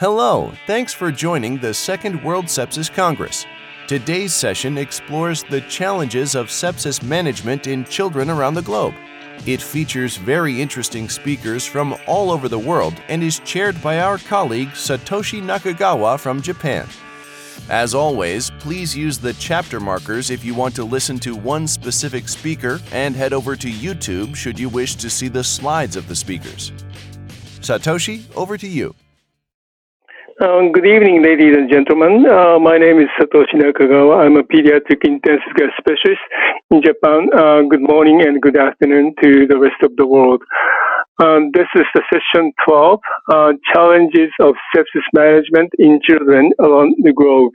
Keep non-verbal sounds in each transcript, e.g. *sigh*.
Hello, thanks for joining the Second World Sepsis Congress. Today's session explores the challenges of sepsis management in children around the globe. It features very interesting speakers from all over the world and is chaired by our colleague Satoshi Nakagawa from Japan. As always, please use the chapter markers if you want to listen to one specific speaker and head over to YouTube should you wish to see the slides of the speakers. Satoshi, over to you. Um, good evening, ladies and gentlemen. Uh, my name is Satoshi Nakagawa. I'm a pediatric intensive care specialist in Japan. Uh, good morning and good afternoon to the rest of the world. Um, this is the session 12, uh, Challenges of Sepsis Management in Children Around the Globe.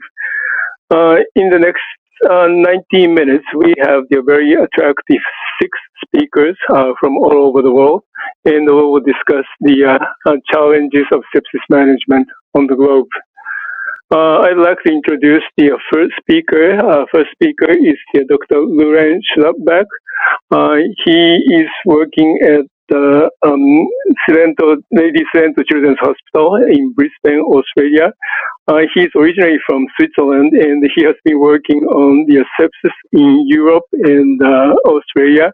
Uh, in the next uh, 19 minutes, we have the very attractive six speakers uh, from all over the world, and we will discuss the challenges of sepsis management on the globe. Uh, I'd like to introduce the first speaker. first speaker is Dr. Luregn Schlapbach. he is working at the um, Cilento, Lady Cilento Children's Hospital in Brisbane, Australia. Uh, he's originally from Switzerland and he has been working on the sepsis in Europe and uh, Australia.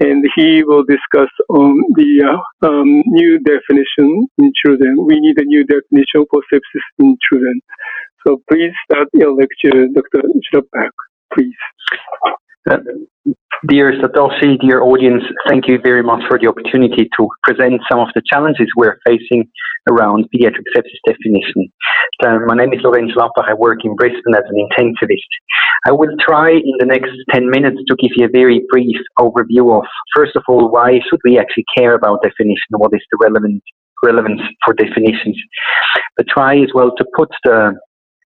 And he will discuss on the uh, um, new definition in children. We need a new definition for sepsis in children. So please start your lecture, Dr. Schlapbach, please. Uh, dear Satoshi, dear audience, thank you very much for the opportunity to present some of the challenges we're facing around pediatric sepsis definition. Uh, my name is Luregn Schlapbach. I work in Brisbane as an intensivist. I will try in the next 10 minutes to give you a very brief overview of, first of all, why should we actually care about definition? What is the relevant relevance for definitions? But try as well to put the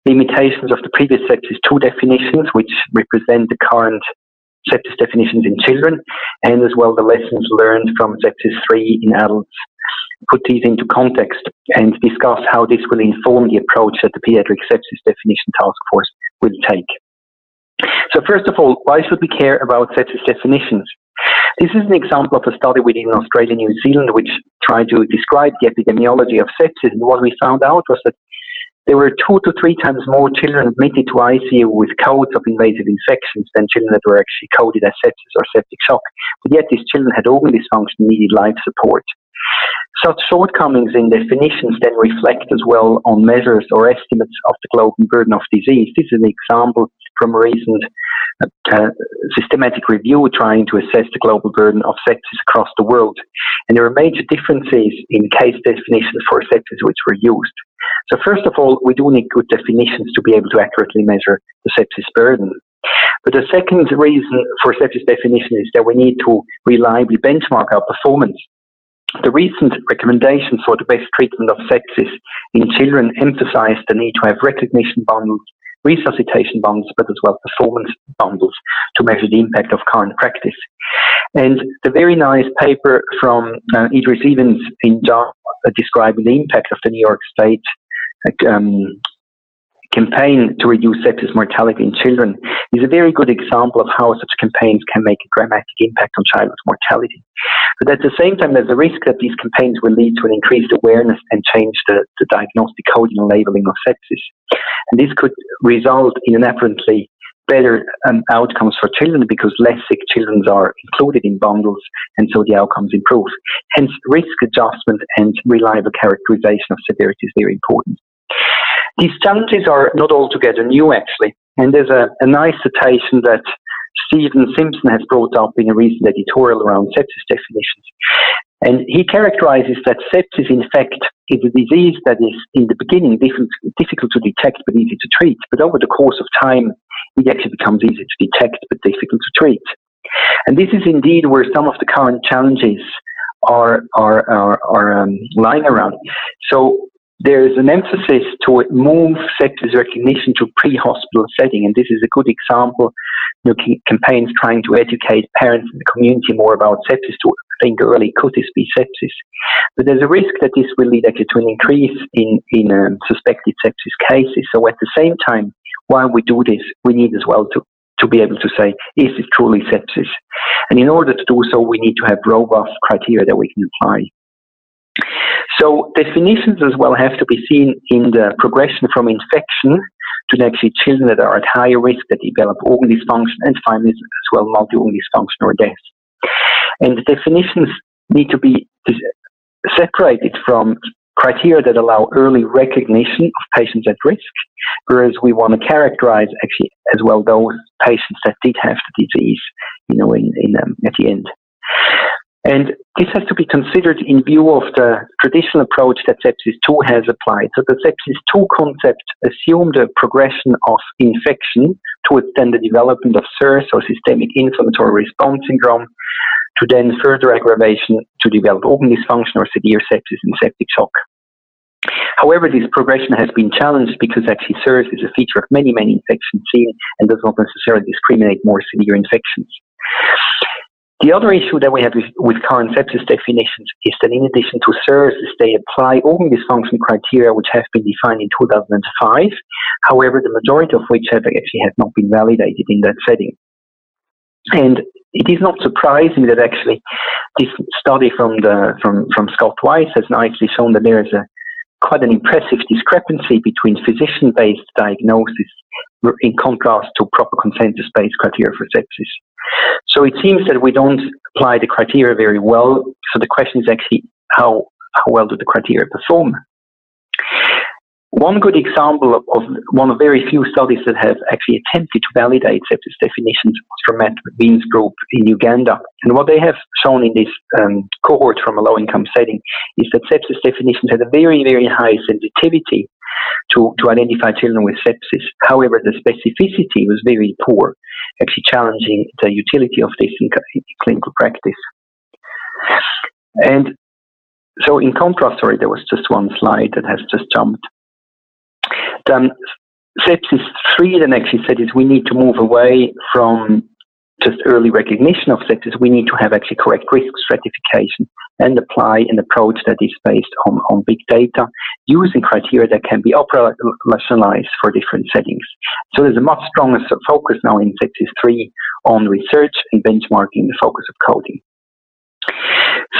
limitations of the previous sepsis two definitions, which represent the current sepsis definitions in children, and as well the lessons learned from sepsis 3 in adults. Put these into context and discuss how this will inform the approach that the Pediatric Sepsis Definition Task Force will take. So first of all, why should we care about sepsis definitions? This is an example of a study we did in Australia and New Zealand which tried to describe the epidemiology of sepsis. And what we found out was that there were two to three times more children admitted to ICU with codes of invasive infections than children that were actually coded as sepsis or septic shock. But yet these children had organ dysfunction and needed life support. Such shortcomings in definitions then reflect as well on measures or estimates of the global burden of disease. This is an example from a recent uh, systematic review trying to assess the global burden of sepsis across the world. And there are major differences in case definitions for sepsis which were used. So first of all, we do need good definitions to be able to accurately measure the sepsis burden. But the second reason for sepsis definition is that we need to reliably benchmark our performance. The recent recommendations for the best treatment of sepsis in children emphasize the need to have recognition bundles, resuscitation bundles, but as well performance bundles to measure the impact of current practice. And the very nice paper from uh, Idris Evans in JAMA uh, describing the impact of the New York State um, campaign to reduce sepsis mortality in children is a very good example of how such campaigns can make a dramatic impact on childhood mortality. But at the same time, there's a risk that these campaigns will lead to an increased awareness and change the, the diagnostic coding and labeling of sepsis. And this could result in an apparently better um, outcomes for children because less sick children are included in bundles and so the outcomes improve. Hence, risk adjustment and reliable characterization of severity is very important. These challenges are not altogether new, actually. And there's a, a nice citation that Stephen Simpson has brought up in a recent editorial around sepsis definitions. And he characterizes that sepsis, in fact, is a disease that is, in the beginning, difficult to detect but easy to treat. But over the course of time, it actually becomes easy to detect but difficult to treat. And this is indeed where some of the current challenges are, are, are, are um, lying around. So there is an emphasis to move sepsis recognition to pre-hospital setting, and this is a good example. Know, campaigns trying to educate parents in the community more about sepsis to think early, could this be sepsis? But there's a risk that this will lead actually to an increase in, in um, suspected sepsis cases. So at the same time, while we do this, we need as well to, to be able to say, is it truly sepsis? And in order to do so, we need to have robust criteria that we can apply. So definitions as well have to be seen in the progression from infection to actually children that are at higher risk that develop organ dysfunction and finally as well multi-organ dysfunction or death. And the definitions need to be separated from criteria that allow early recognition of patients at risk, whereas we want to characterize actually as well those patients that did have the disease, you know, in, in um, at the end. And this has to be considered in view of the traditional approach that sepsis 2 has applied. So the sepsis 2 concept assumed a progression of infection towards then the development of SIRS or systemic inflammatory response syndrome to then further aggravation to develop organ dysfunction or severe sepsis and septic shock. However, this progression has been challenged because actually SIRS is a feature of many, many infections seen and does not necessarily discriminate more severe infections. The other issue that we have with, with, current sepsis definitions is that in addition to SIRS, they apply organ dysfunction criteria which have been defined in 2005. However, the majority of which have actually have not been validated in that setting. And it is not surprising that actually this study from the from, from Scott Weiss has nicely shown that there is a quite an impressive discrepancy between physician-based diagnosis in contrast to proper consensus-based criteria for sepsis. So it seems that we don't apply the criteria very well. So the question is actually how how well do the criteria perform? One good example of, of, one of very few studies that have actually attempted to validate sepsis definitions was from Matt Wiens's group in Uganda. And what they have shown in this um, cohort from a low income setting is that sepsis definitions had a very, very high sensitivity to, to identify children with sepsis. However, the specificity was very poor, actually challenging the utility of this in, in clinical practice. And so, in contrast, sorry, there was just one slide that has just jumped. Um, sepsis 3 then actually said is we need to move away from just early recognition of sepsis. We need to have actually correct risk stratification and apply an approach that is based on, on big data using criteria that can be operationalized for different settings. So there's a much stronger focus now in sepsis 3 on research and benchmarking the focus of coding.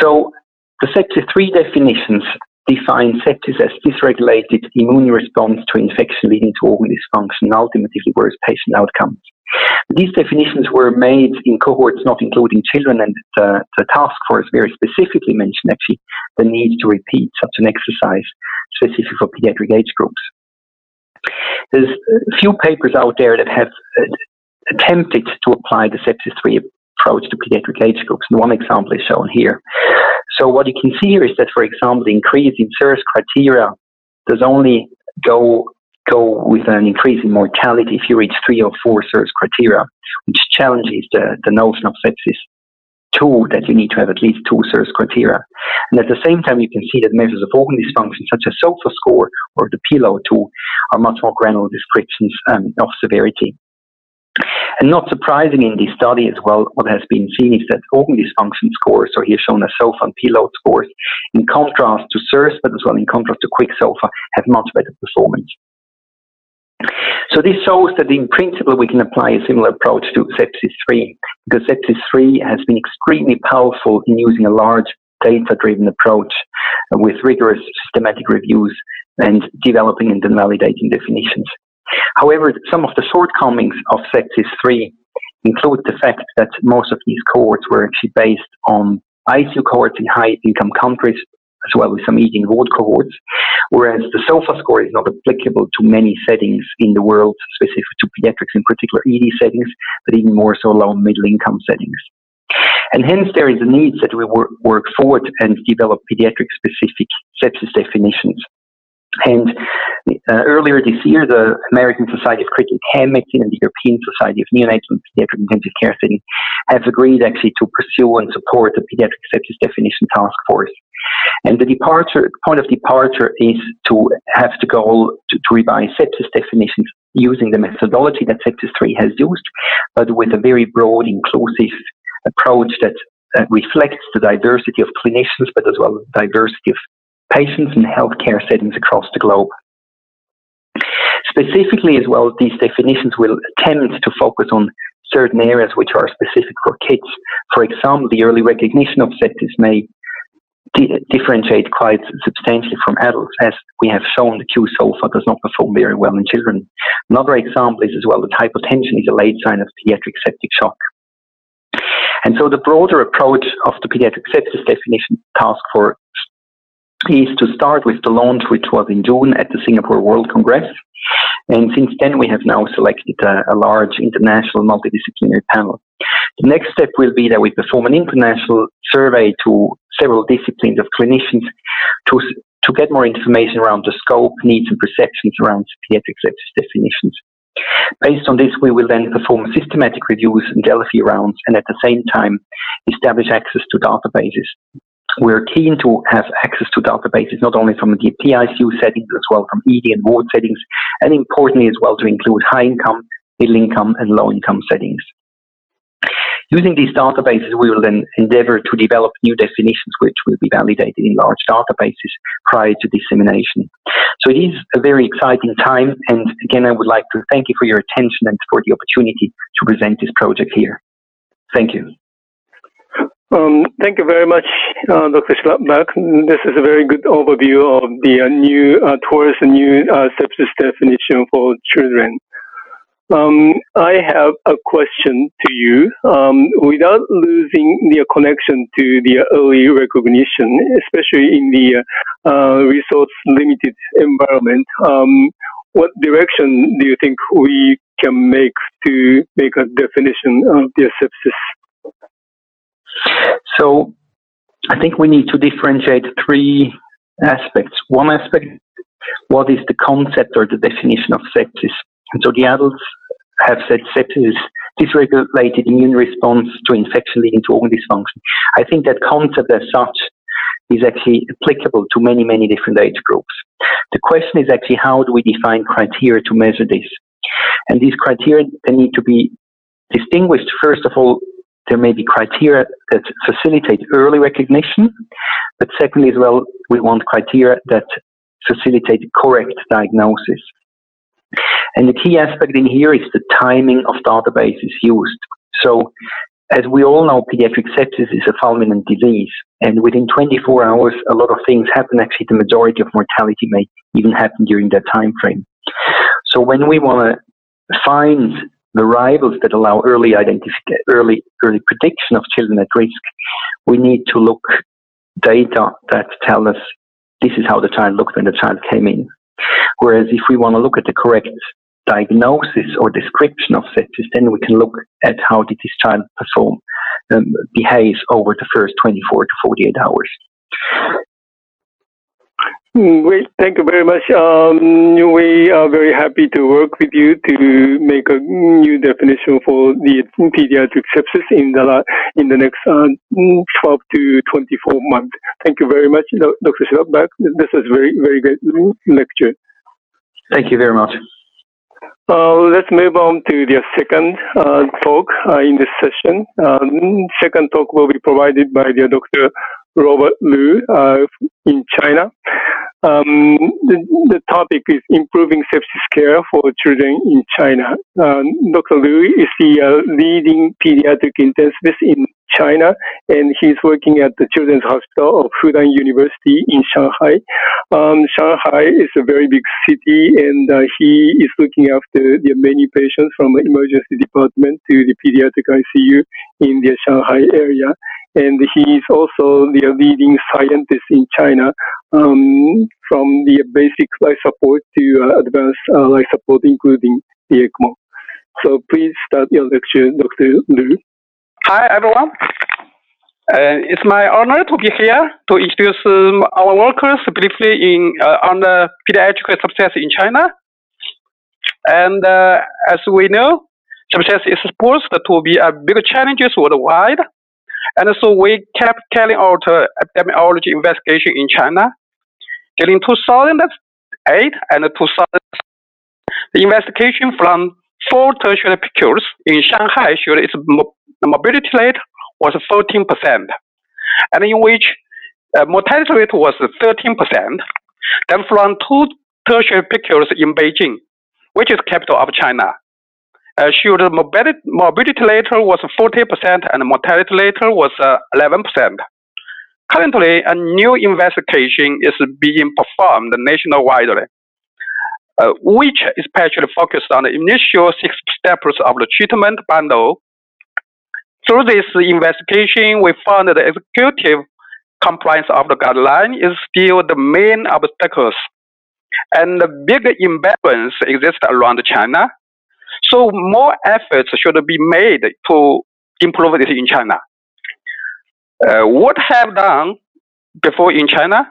So the sepsis 3 definitions define sepsis as dysregulated immune response to infection leading to organ dysfunction and ultimately worse patient outcomes. These definitions were made in cohorts not including children, and the, the task force very specifically mentioned actually the need to repeat such an exercise specific for pediatric age groups. There's a few papers out there that have uh, attempted to apply the sepsis 3 approach to pediatric age groups, and one example is shown here. So what you can see here is that, for example, the increase in SIRS criteria does only go go with an increase in mortality if you reach three or four SIRS criteria, which challenges the, the notion of sepsis. Two, that you need to have at least two SIRS criteria. And at the same time, you can see that measures of organ dysfunction, such as SOFA score or the PELOD-2, are much more granular descriptions um, of severity. And not surprising in this study as well, what has been seen is that organ dysfunction scores, or here shown as SOFA and PELOD scores, in contrast to SIRS, but as well in contrast to quick SOFA, have much better performance. So this shows that in principle we can apply a similar approach to sepsis 3 because sepsis 3 has been extremely powerful in using a large data driven approach with rigorous systematic reviews and developing and then validating definitions. However, some of the shortcomings of sepsis 3 include the fact that most of these cohorts were actually based on ICU cohorts in high income countries as well as some eating ward cohorts, whereas the SOFA score is not applicable to many settings in the world, specific to pediatrics, in particular ED settings, but even more so low and middle income settings. And hence, there is a need that we work, work forward and develop pediatric specific sepsis definitions. And uh, earlier this year, the American Society of Critical Care Medicine and the European Society of Neonatal and Pediatric Intensive Care Setting have agreed actually to pursue and support the Pediatric Sepsis Definition Task Force. And the departure point of departure is to have the goal to, to revise sepsis definitions using the methodology that Sepsis 3 has used, but with a very broad, inclusive approach that uh, reflects the diversity of clinicians, but as well diversity of patients in healthcare settings across the globe. Specifically, as well, these definitions will attempt to focus on certain areas which are specific for kids. For example, the early recognition of sepsis may di- differentiate quite substantially from adults, as we have shown the qSOFA does not perform very well in children. Another example is as well that hypotension is a late sign of pediatric septic shock. And so the broader approach of the pediatric sepsis definition task force is to start with the launch, which was in June at the Singapore World Congress. And since then, we have now selected a, a large international multidisciplinary panel. The next step will be that we perform an international survey to several disciplines of clinicians to, to get more information around the scope, needs, and perceptions around pediatric sepsis definitions. Based on this, we will then perform systematic reviews and Delphi rounds and at the same time establish access to databases. We're keen to have access to databases not only from the PICU settings as well from ED and ward settings, and importantly as well to include high income, middle income, and low income settings. Using these databases, we will then endeavor to develop new definitions which will be validated in large databases prior to dissemination. So it is a very exciting time, and again, I would like to thank you for your attention and for the opportunity to present this project here. Thank you. Um, thank you very much, uh, Dr. Schlapbach. This is a very good overview of the uh, new, uh, towards the new uh, sepsis definition for children. Um, I have a question to you. Um, without losing the connection to the early recognition, especially in the uh, resource limited environment, um, what direction do you think we can make to make a definition of the sepsis? So, I think we need to differentiate three aspects. One aspect, what is the concept or the definition of sepsis? And so the adults have said sepsis is dysregulated immune response to infection leading to organ dysfunction. I think that concept as such is actually applicable to many, many different age groups. The question is actually how do we define criteria to measure this? And these criteria they need to be distinguished. First of all, there may be criteria that facilitate early recognition, but secondly as well, we want criteria that facilitate correct diagnosis. And the key aspect in here is the timing of databases used. So, as we all know, pediatric sepsis is a fulminant disease, and within 24 hours, a lot of things happen. Actually, the majority of mortality may even happen during that time frame. So, when we want to find variables that allow early identification, early early prediction of children at risk, we need to look data that tell us this is how the child looked when the child came in. Whereas if we want to look at the correct diagnosis or description of sepsis, then we can look at how did this child perform, um, behave over the first 24 to 48 hours. Great, thank you very much. Um, we are very happy to work with you to make a new definition for the pediatric sepsis in the in the next uh, 12 to 24 months. Thank you very much, Dr. Schlapbach. This is very very good lecture. Thank you very much. Uh, let's move on to the second uh, talk uh, in this session. Um, second talk will be provided by the Dr. Robert Liu uh, in China. Um, the, the, topic is improving sepsis care for children in China. Um, Dr. Liu is the uh, leading pediatric intensivist in China, and he's working at the Children's Hospital of Fudan University in Shanghai. Um, Shanghai is a very big city, and uh, he is looking after the many patients from the emergency department to the pediatric ICU in the Shanghai area and he is also the leading scientist in China um, from the basic life support to uh, advanced uh, life support, including the ECMO. So please start your lecture, Dr. Liu. Hi, everyone. Uh, it's my honor to be here to introduce um, our workers briefly in uh, on the pediatric sepsis in China. And uh, as we know, sepsis is supposed to be a big challenge worldwide and so we kept carrying out uh, epidemiology investigation in China. During 2008 and 2000, the investigation from four tertiary PICUs in Shanghai showed its mobility rate was 14%, and in which uh, mortality rate was 13%. Then from two tertiary PICUs in Beijing, which is capital of China, uh, showed morbidity, morbidity rate was 40% and mortality rate was uh, 11%. Currently, a new investigation is being performed nationwide, uh, which especially focused on the initial six steps of the treatment bundle. Through this investigation, we found that the executive compliance of the guideline is still the main obstacles, and the big imbalance exists around China. So more efforts should be made to improve it in China. Uh, what have done before in China?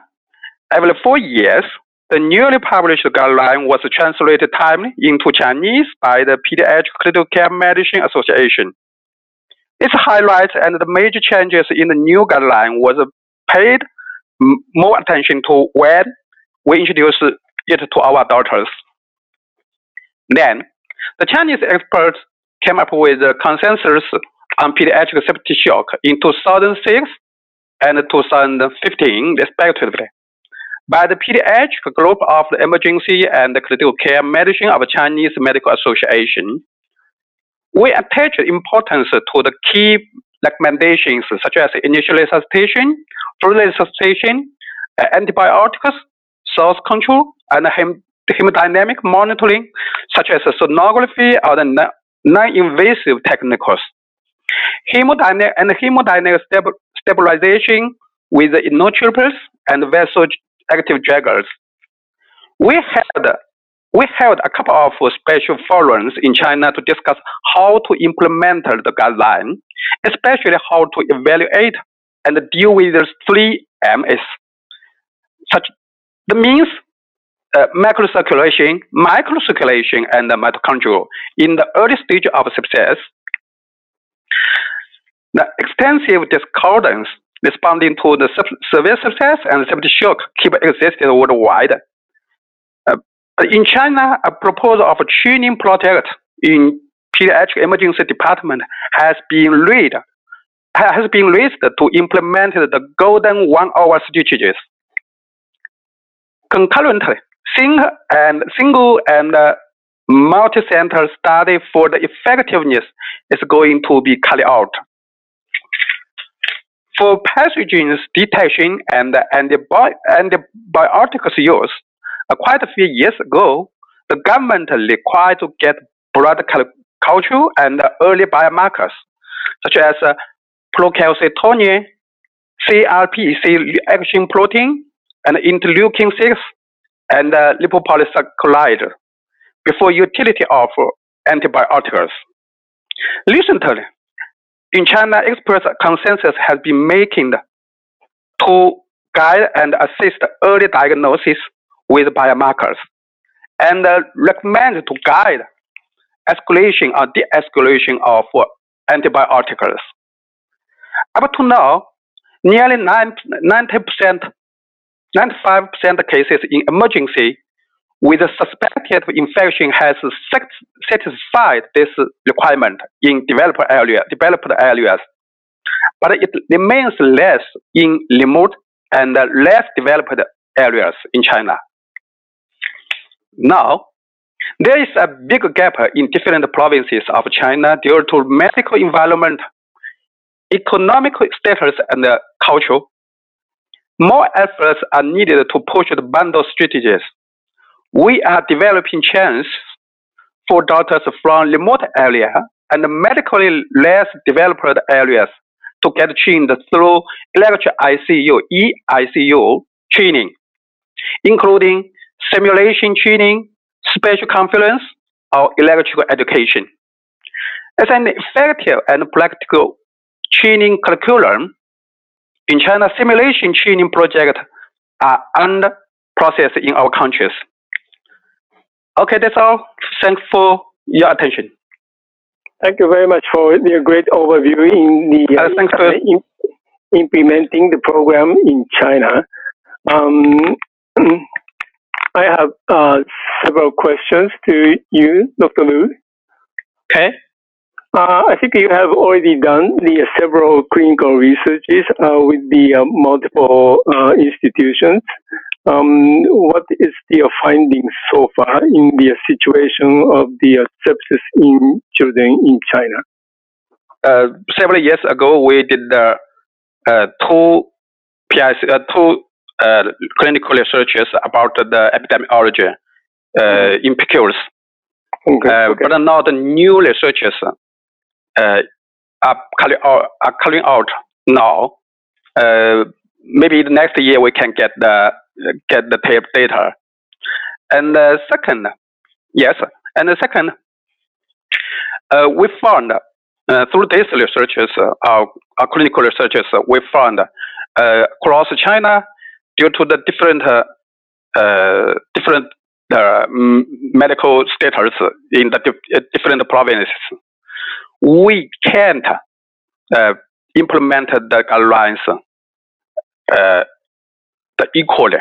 Every four years, the newly published guideline was translated timely into Chinese by the Pediatric Critical Care Medicine Association. Its highlights and the major changes in the new guideline was paid more attention to when we introduced it to our daughters. Then, the Chinese experts came up with a consensus on pediatric septic shock in 2006 and 2015, respectively, by the Pediatric Group of the Emergency and Critical Care Medicine of the Chinese Medical Association. We attach importance to the key recommendations such as initial resuscitation, full resuscitation, uh, antibiotics, source control, and hem hemodynamic monitoring, such as sonography or the non-invasive techniques. Hemodynamic and hemodynamic stabilization with inotropes and vasoactive drugs. We held we held a couple of special forums in China to discuss how to implement the guideline, especially how to evaluate and deal with the three MS. Such the means uh, macrocirculation, microcirculation, and mitochondrial in the early stage of sepsis. The extensive discordance responding to the severe sepsis and septic shock keep existing worldwide. Uh, in China, a proposal of a training project in pediatric emergency department has been raised has been raised to implement the golden one-hour strategies. Concurrently, single and single and uh, multi-center study for the effectiveness is going to be carried out. For pathogens detection and antibi- antibiotics use, uh, quite a few years ago, the government required to get blood culture and early biomarkers, such as uh, procalcitonin, CRP, reaction protein, and interleukin 6, and uh, lipopolysaccharide before utility of antibiotics. Recently, in China, experts consensus has been making to guide and assist early diagnosis with biomarkers and uh, recommend to guide escalation or de-escalation of antibiotics. Up to now, nearly 90%, 95% of cases in emergency with a suspected infection has satisfied this requirement in developed area, developed areas, but it remains less in remote and less developed areas in China. Now, there is a big gap in different provinces of China due to medical environment economic status and culture, more efforts are needed to push the bundle strategies. We are developing channels for doctors from remote area and medically less developed areas to get trained through electric ICU, EICU training, including simulation training, special conference, or electrical education. As an effective and practical training curriculum in China, simulation training projects are under process in our countries. Okay, that's all. Thanks for your attention. Thank you very much for the great overview in the uh, thanks for in, implementing the program in China. Um, *clears throat* I have uh, several questions to you, Dr. Lu. Okay. Uh, I think you have already done the uh, several clinical researches uh, with the uh, multiple uh, institutions. Um, what is the findings so far in the situation of the sepsis in children in China? several years ago, we did two PIC, uh, two uh, clinical researches about the epidemiology uh, mm-hmm. in PICUs. Okay, uh, okay. But not new researches uh, are coming out, are coming out now. Uh, maybe the next year we can get the get the tape data. And the second, yes, and the second, uh, we found uh, through these researches, uh, our, our, clinical researches, uh, we found uh, across China, due to the different uh, different medical status in the different provinces, we can't implement the guidelines the equally.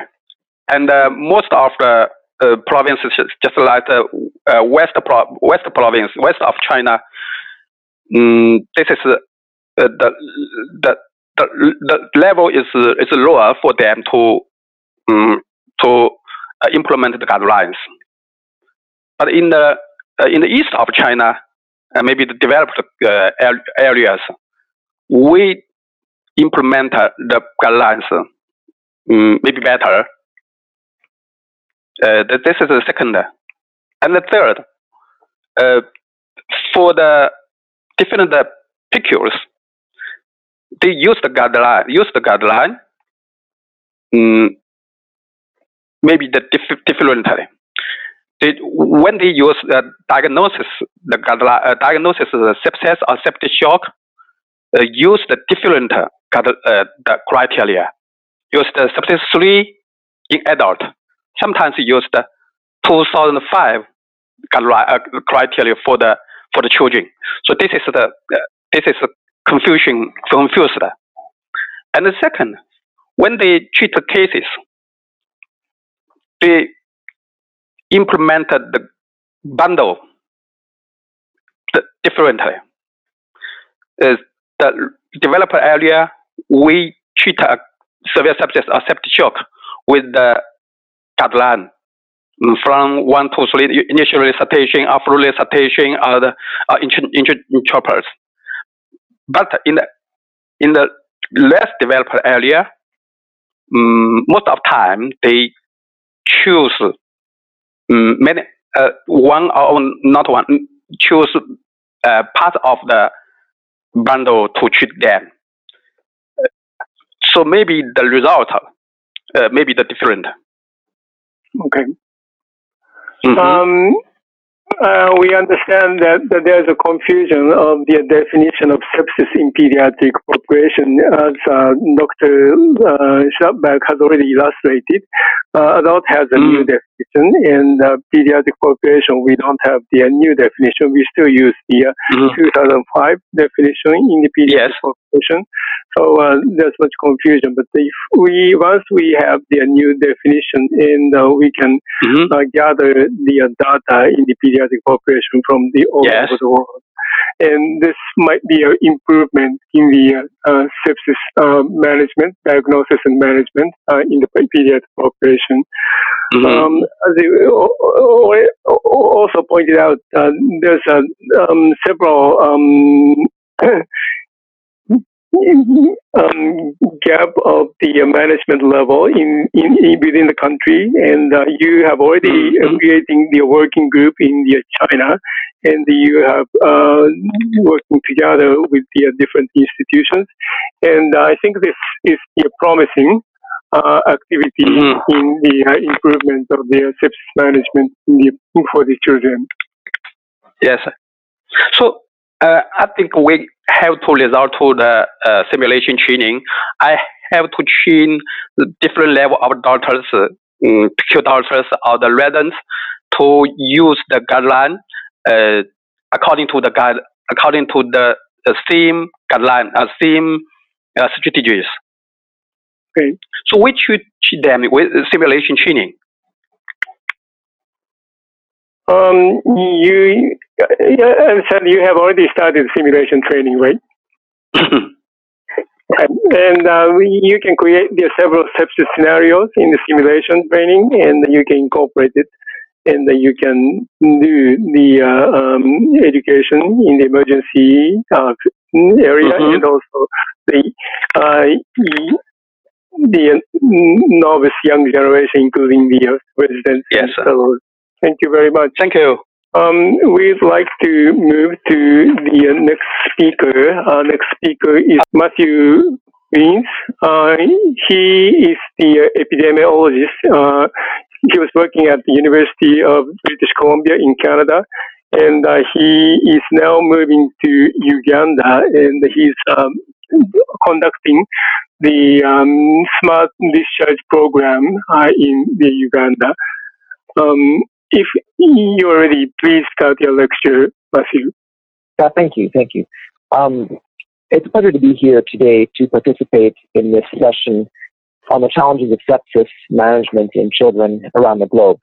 And most of the uh, provinces, just like the uh, west pro- west province, west of China. Um, this is uh, the, the the the level is is lower for them to um, to uh, implement the guidelines. But in the uh, in the east of China, uh, maybe the developed areas, we implement the guidelines um, maybe better uh, this is the second. And the third, uh, for the different uh, PICUs, they use the guideline, use the guideline, um, maybe the dif- differently. They, when they use the diagnosis, the uh, diagnosis of sepsis or septic shock, uh, use the different uh, the criteria. Use the sepsis 3 in adult, sometimes used 2005 uh, criteria for the for the children. So this is the this is confusion confused. And the second, when they treat the cases, they implemented the bundle differently. Uh, the developer area, we treat a severe or septic shock with the guideline mm, from one to three initial resuscitation, after resuscitation, or the uh, interpreters. But in the in the less developed area, um, most of time they choose many uh, one or not one choose uh, part of the bundle to treat them. So maybe the result uh, may be the different. Okay. Mm-hmm. Um, uh, we understand that, that, there's a confusion of the definition of sepsis in pediatric population, as uh, Dr. Uh, has already illustrated. Uh, adult has a mm. new definition, and uh, pediatric population we don't have the new definition. We still use the mm. 2005 definition in the pediatric yes. population. So uh, there's much confusion. But if we once we have the new definition, and uh, we can mm-hmm. uh, gather the data in the pediatric population from the all yes. over the world, and this might be an improvement in the uh, sepsis uh, management, diagnosis and management uh, in the pediatric population. Mm-hmm. Um, as you also pointed out, there's um, several *clears throat* *laughs* um, gap of the management level in, in, in within the country, and uh, you have already mm-hmm. creating the working group in the China, and you have uh, working together with the different institutions, and I think this is a promising uh, activity mm-hmm. in the uh, improvement of the sepsis management the, for the children. Yes. So uh, I think we have to resort to the uh, simulation training. I have to train the different level of doctors, um, doctors or the residents to use the guideline uh, according to the guide, according to the, same guideline, uh, same uh, strategies. Okay. So we should treat them with simulation training. Um, you I said you have already started simulation training, right? *coughs* and uh, you can create the several sepsis scenarios in the simulation training, and you can incorporate it, and you can do the uh, um, education in the emergency uh, area, mm-hmm. and also the uh, the novice young generation, including the residents. Yes, thank you very much. Thank you. Um, we'd like to move to the next speaker. Our next speaker is Matthew Wiens. Uh, he is the epidemiologist. Uh, he was working at the University of British Columbia in Canada, and uh, he is now moving to Uganda, and he's um, conducting the um, smart discharge program uh, in the Uganda. Um, if you're ready, please start your lecture, Matthew. Thank you, thank you. Um, it's a pleasure to be here today to participate in this session on the challenges of sepsis management in children around the globe.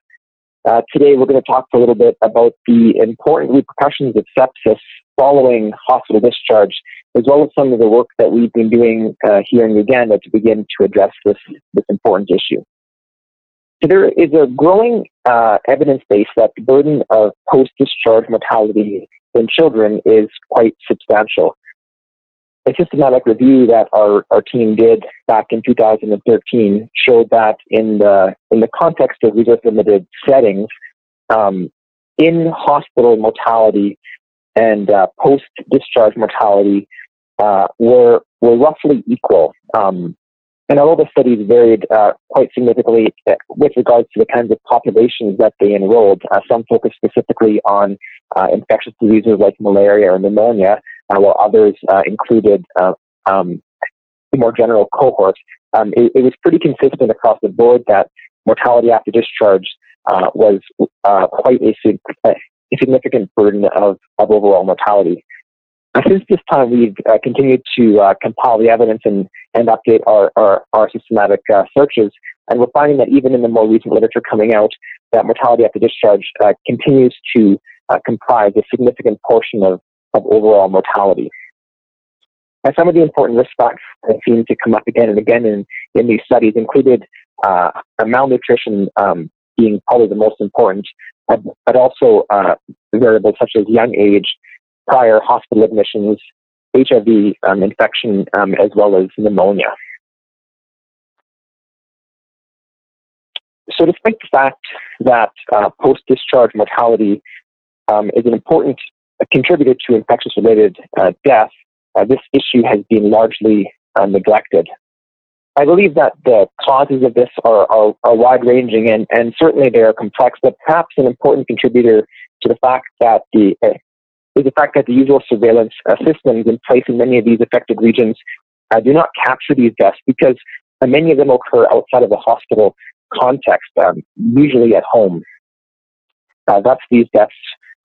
Uh, today, we're going to talk a little bit about the important repercussions of sepsis following hospital discharge, as well as some of the work that we've been doing uh, here in Uganda to begin to address this, this important issue. So there is a growing uh, evidence base that the burden of post-discharge mortality in children is quite substantial. A systematic review that our, our team did back in 2013 showed that in the in the context of resource limited settings, um, in hospital mortality and uh, post discharge mortality uh, were were roughly equal. Um, and although the studies varied uh, quite significantly uh, with regards to the kinds of populations that they enrolled, uh, some focused specifically on uh, infectious diseases like malaria or pneumonia, uh, while others uh, included um, more general cohorts. Um, it, it, was pretty consistent across the board that mortality after discharge was quite a, a, significant burden of, of overall mortality. Uh, since this time, we've uh, continued to uh, compile the evidence and, and update our, our, our systematic uh, searches. And we're finding that even in the more recent literature coming out, that mortality after discharge uh, continues to uh, comprise a significant portion of, of overall mortality. And some of the important risk factors that seem to come up again and again in, in these studies included malnutrition um, being probably the most important, but also variables such as young age, prior hospital admissions, HIV um, infection, um, as well as pneumonia. So, despite the fact that uh, post discharge mortality um, is an important contributor to infectious related uh, death, uh, this issue has been largely uh, neglected. I believe that the causes of this are, are, are wide ranging and, and certainly they are complex, but perhaps an important contributor to the fact that the uh, is the fact that the usual surveillance uh, systems in place in many of these affected regions uh, do not capture these deaths because uh, many of them occur outside of the hospital context, um, usually at home. Uh, thus, these deaths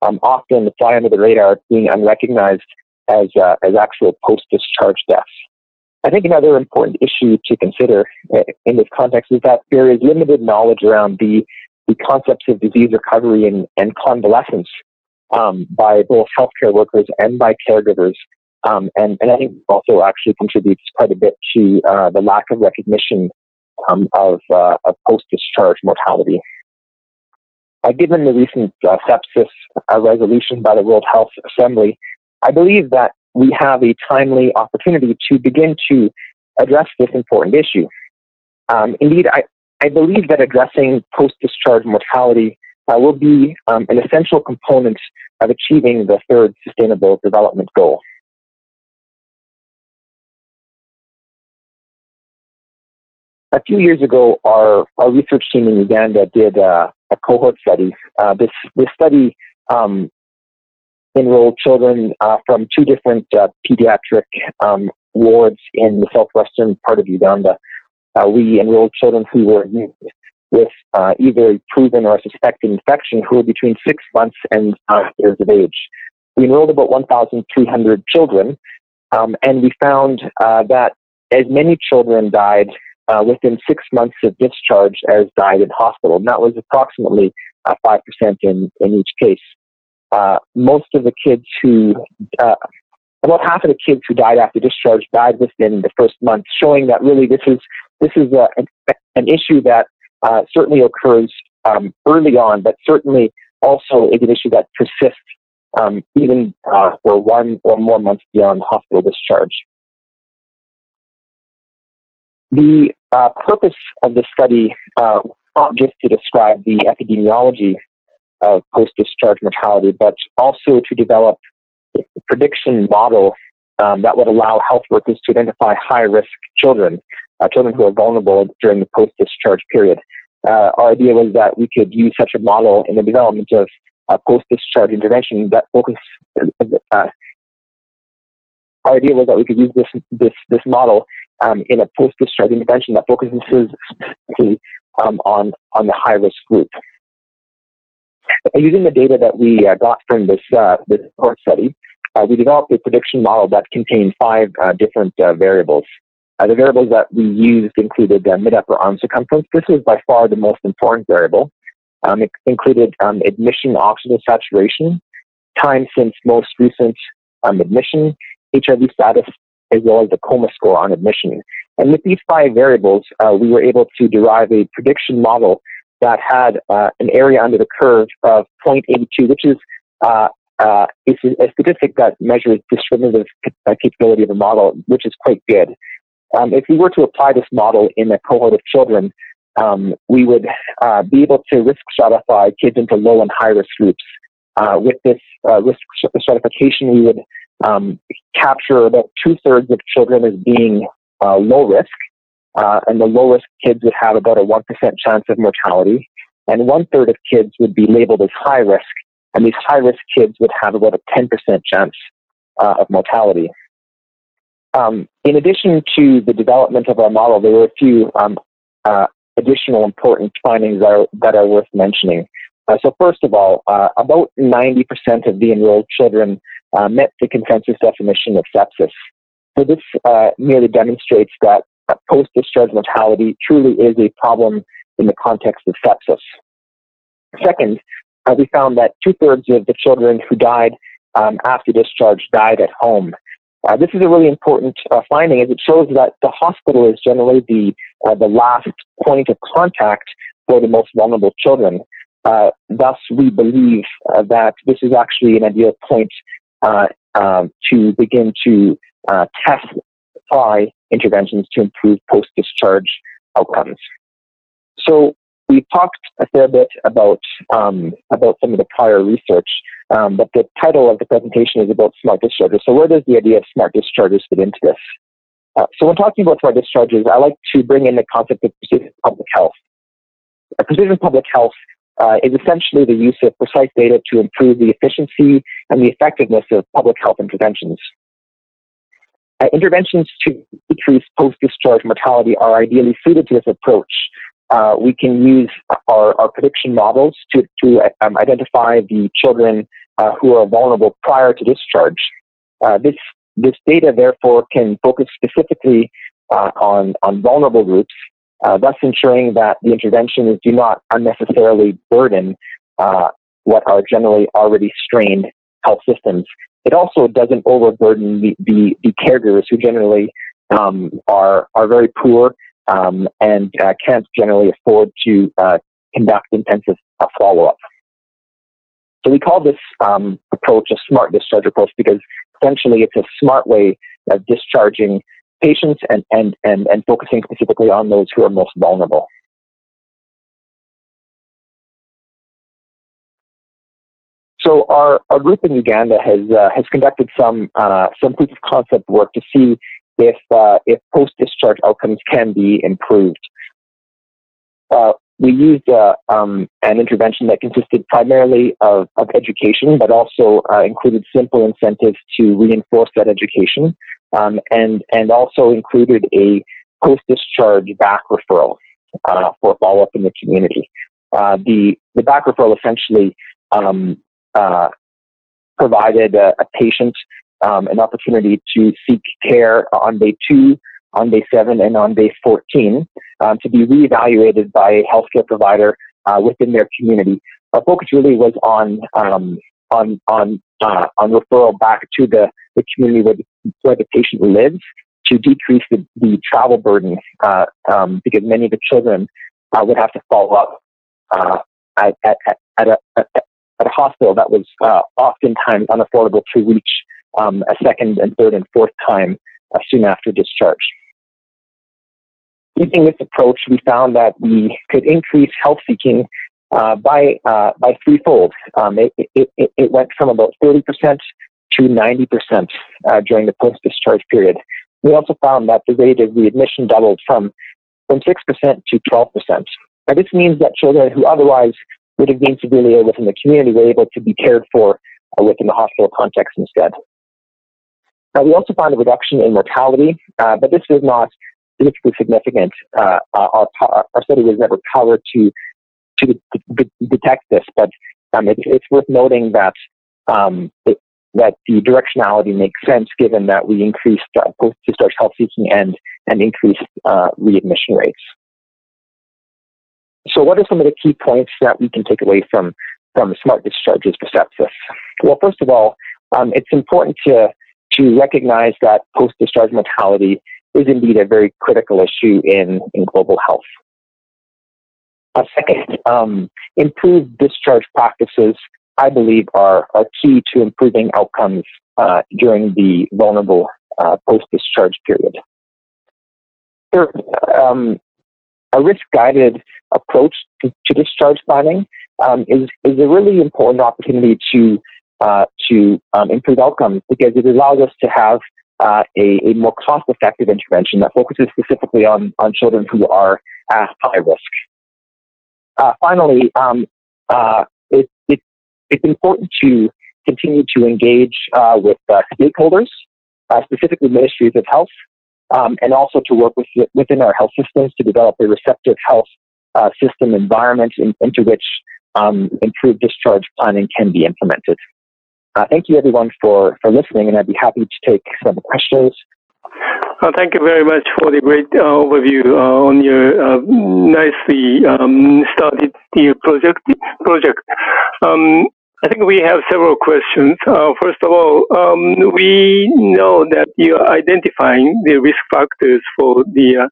um, often fly under the radar, being unrecognized as, uh, as actual post-discharge deaths. I think another important issue to consider uh, in this context is that there is limited knowledge around the, the concepts of disease recovery and, and convalescence um, by both healthcare workers and by caregivers. Um, and, and I think also actually contributes quite a bit to uh, the lack of recognition um, of, uh, of post-discharge mortality. Uh, given the recent uh, sepsis uh, resolution by the World Health Assembly, I believe that we have a timely opportunity to begin to address this important issue. Um, indeed, I, I believe that addressing post-discharge mortality uh, will be um, an essential component of achieving the third sustainable development goal. A few years ago, our, our research team in Uganda did uh, a cohort study. Uh, this, this study um, enrolled children uh, from two different uh, pediatric um, wards in the southwestern part of Uganda. Uh, we enrolled children who were with uh, either proven or suspected infection who were between six months and five years of age. We enrolled about 1,300 children, um, and we found uh, that as many children died uh, within six months of discharge as died in hospital, and that was approximately 5% uh, in, in each case. Uh, most of the kids who uh, about half of the kids who died after discharge died within the first month, showing that really this is this is a, an, an issue that uh, certainly occurs um, early on, but certainly also is an issue that persists um, even uh, for one or more months beyond hospital discharge. The uh, purpose of the study uh, not just to describe the epidemiology of post-discharge mortality, but also to develop a prediction model um, that would allow health workers to identify high-risk children, uh, children who are vulnerable during the post-discharge period. Uh, our idea was that we could use such a model in the development of uh, post-discharge intervention that focus. Uh, our idea was that we could use this this this model um, in a post-discharge intervention that focuses specifically um, on on the high-risk group. Using the data that we uh, got from this uh, this cohort study, we developed a prediction model that contained five different variables. Uh, the variables that we used included mid-upper arm circumference. This was by far the most important variable. Um, it included um, admission oxygen saturation, time since most recent um, admission, HIV status, as well as the coma score on admission. And with these five variables, uh, we were able to derive a prediction model that had uh, an area under the curve of 0.82, which is uh, uh, a statistic that measures discriminative capability of a model, which is quite good. Um, if we were to apply this model in a cohort of children, um, we would uh, be able to risk stratify kids into low and high risk groups. Uh, with this uh, risk stratification, we would um, capture about two thirds of children as being uh, low risk, uh, and the low risk kids would have about a 1% chance of mortality, and one third of kids would be labeled as high risk, and these high risk kids would have about a 10% chance uh, of mortality. Um, in addition to the development of our model, there were a few um, uh, additional important findings that are, that are worth mentioning. Uh, so, first of all, uh, about 90% of the enrolled children uh, met the consensus definition of sepsis. So, this uh, merely demonstrates that post discharge mortality truly is a problem in the context of sepsis. Second, uh, we found that two thirds of the children who died um, after discharge died at home. Uh, this is a really important uh, finding as it shows that the hospital is generally the, uh, the last point of contact for the most vulnerable children. Uh, thus, we believe uh, that this is actually an ideal point um, to begin to test apply interventions to improve post-discharge outcomes. So we've talked a fair bit about um, about some of the prior research, um, but the title of the presentation is about smart discharges. So where does the idea of smart discharges fit into this? Uh, so when talking about smart discharges, I like to bring in the concept of precision public health. A precision public health uh, is essentially the use of precise data to improve the efficiency and the effectiveness of public health interventions. Uh, interventions to decrease post-discharge mortality are ideally suited to this approach uh, we can use our, our prediction models to, to um, identify the children uh, who are vulnerable prior to discharge. Uh, this, this data, therefore, can focus specifically uh, on, on vulnerable groups, uh, thus ensuring that the interventions do not unnecessarily burden uh, what are generally already strained health systems. It also doesn't overburden the, the, the caregivers who generally um, are, are very poor um, and uh, can't generally afford to uh, conduct intensive uh, follow-up. So we call this um, approach a smart discharge approach because essentially it's a smart way of discharging patients and, and, and, and focusing specifically on those who are most vulnerable. So our, our group in Uganda has uh, has conducted some uh, some proof of concept work to see if uh, if post discharge outcomes can be improved. Uh, we used uh, um, an intervention that consisted primarily of, of education, but also uh, included simple incentives to reinforce that education, um, and and also included a post discharge back referral uh, for follow up in the community. Uh, the the back referral essentially um, provided a, a patient um, an opportunity to seek care on day two, on day seven, and on day 14 um, to be reevaluated by a healthcare provider uh, within their community. Our focus really was on um, on on uh, on referral back to the, the community where the, where the patient lives to decrease the, the travel burden uh, um, because many of the children uh, would have to follow up uh, at, at, at, a, at, a hospital that was uh, oftentimes unaffordable to reach um, a second and third and fourth time uh, soon after discharge. using this approach, we found that we could increase health seeking uh, by uh, by threefold. Um, it, it, it, went from about 30% to 90% uh, during the post discharge period. We also found that the rate of readmission doubled from from 6% to 12%. Now, this means that children who otherwise would have been severely ill within the community were able to be cared for uh, within the hospital context instead. Now, we also found a reduction in mortality, uh, but this was not statistically significant. Uh, our, our study was never powered to to detect this, but um, it, it's worth noting that um, it, that the directionality makes sense given that we increased uh, post-discharge health seeking and and increased uh, readmission rates. So, what are some of the key points that we can take away from from smart discharges for sepsis? Well, first of all, um, it's important to to recognize that post-discharge mortality is indeed a very critical issue in, in global health. A second, um, improved discharge practices, I believe, are, are key to improving outcomes uh, during the vulnerable uh, post-discharge period. Third, um, a risk-guided approach to, to discharge planning um, is, is a really important opportunity to uh, to um, improve outcomes because it allows us to have uh, a, a, more cost-effective intervention that focuses specifically on, on children who are at high risk. Uh, finally, um, uh, it, it, it's important to continue to engage uh, with uh, stakeholders, specifically ministries of health, um, and also to work with, within our health systems to develop a receptive health system environment in, into which um, improved discharge planning can be implemented. Uh, thank you, everyone, for, for listening, and I'd be happy to take some questions. Uh, thank you very much for the great uh, overview uh, on your uh, nicely um, started project. Project. Um, I think we have several questions. Uh, first of all, um, we know that you're identifying the risk factors for the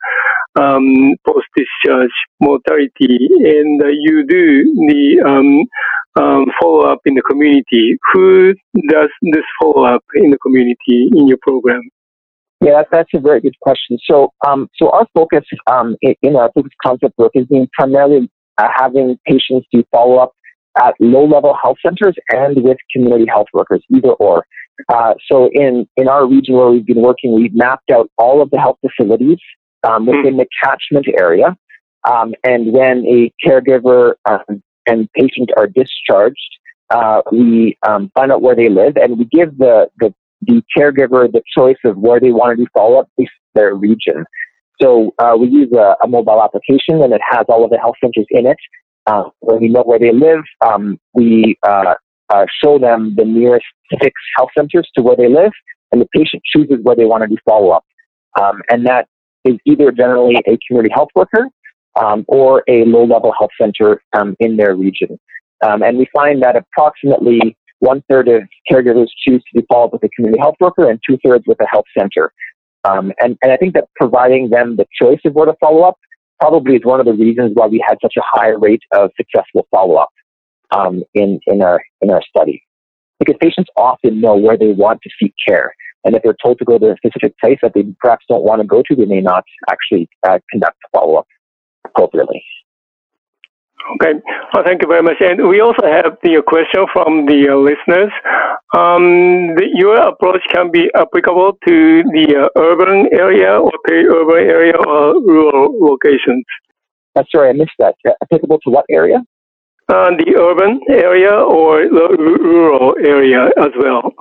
um, post-discharge mortality, and you do the um, um, follow up in the community. Who does this follow up in the community in your program? Yeah, that's a very good question. So, um, so our focus um, in, in, our focus concept work is being primarily uh, having patients do follow up at low level health centers and with community health workers, either or. Uh, so, in in our region where we've been working, we've mapped out all of the health facilities um, hmm. within the catchment area. Um, and when a caregiver um, and patient are discharged, uh, we um, find out where they live and we give the, the, the caregiver the choice of where they want to do follow up based on their region. So uh, we use a, a, mobile application and it has all of the health centers in it. Uh, when we know where they live, um, we uh, uh, show them the nearest six health centers to where they live, and the patient chooses where they want to do follow up. Um, and that is either generally a community health worker um, or a low level health center um, in their region. Um, and we find that approximately one third of caregivers choose to be followed with a community health worker and two thirds with a health center. Um, and, and I think that providing them the choice of where to follow up probably is one of the reasons why we had such a high rate of successful follow up um, in, in, our, in our study. Because patients often know where they want to seek care. And if they're told to go to a specific place that they perhaps don't want to go to, they may not actually uh, conduct follow up appropriately. Okay, well, thank you very much. And we also have the question from the uh, listeners. Um, the, your approach can be applicable to the uh, urban area or peri-urban area or rural locations. Sorry, I missed that. Applicable to what area? Uh, the urban area or the rural area as well.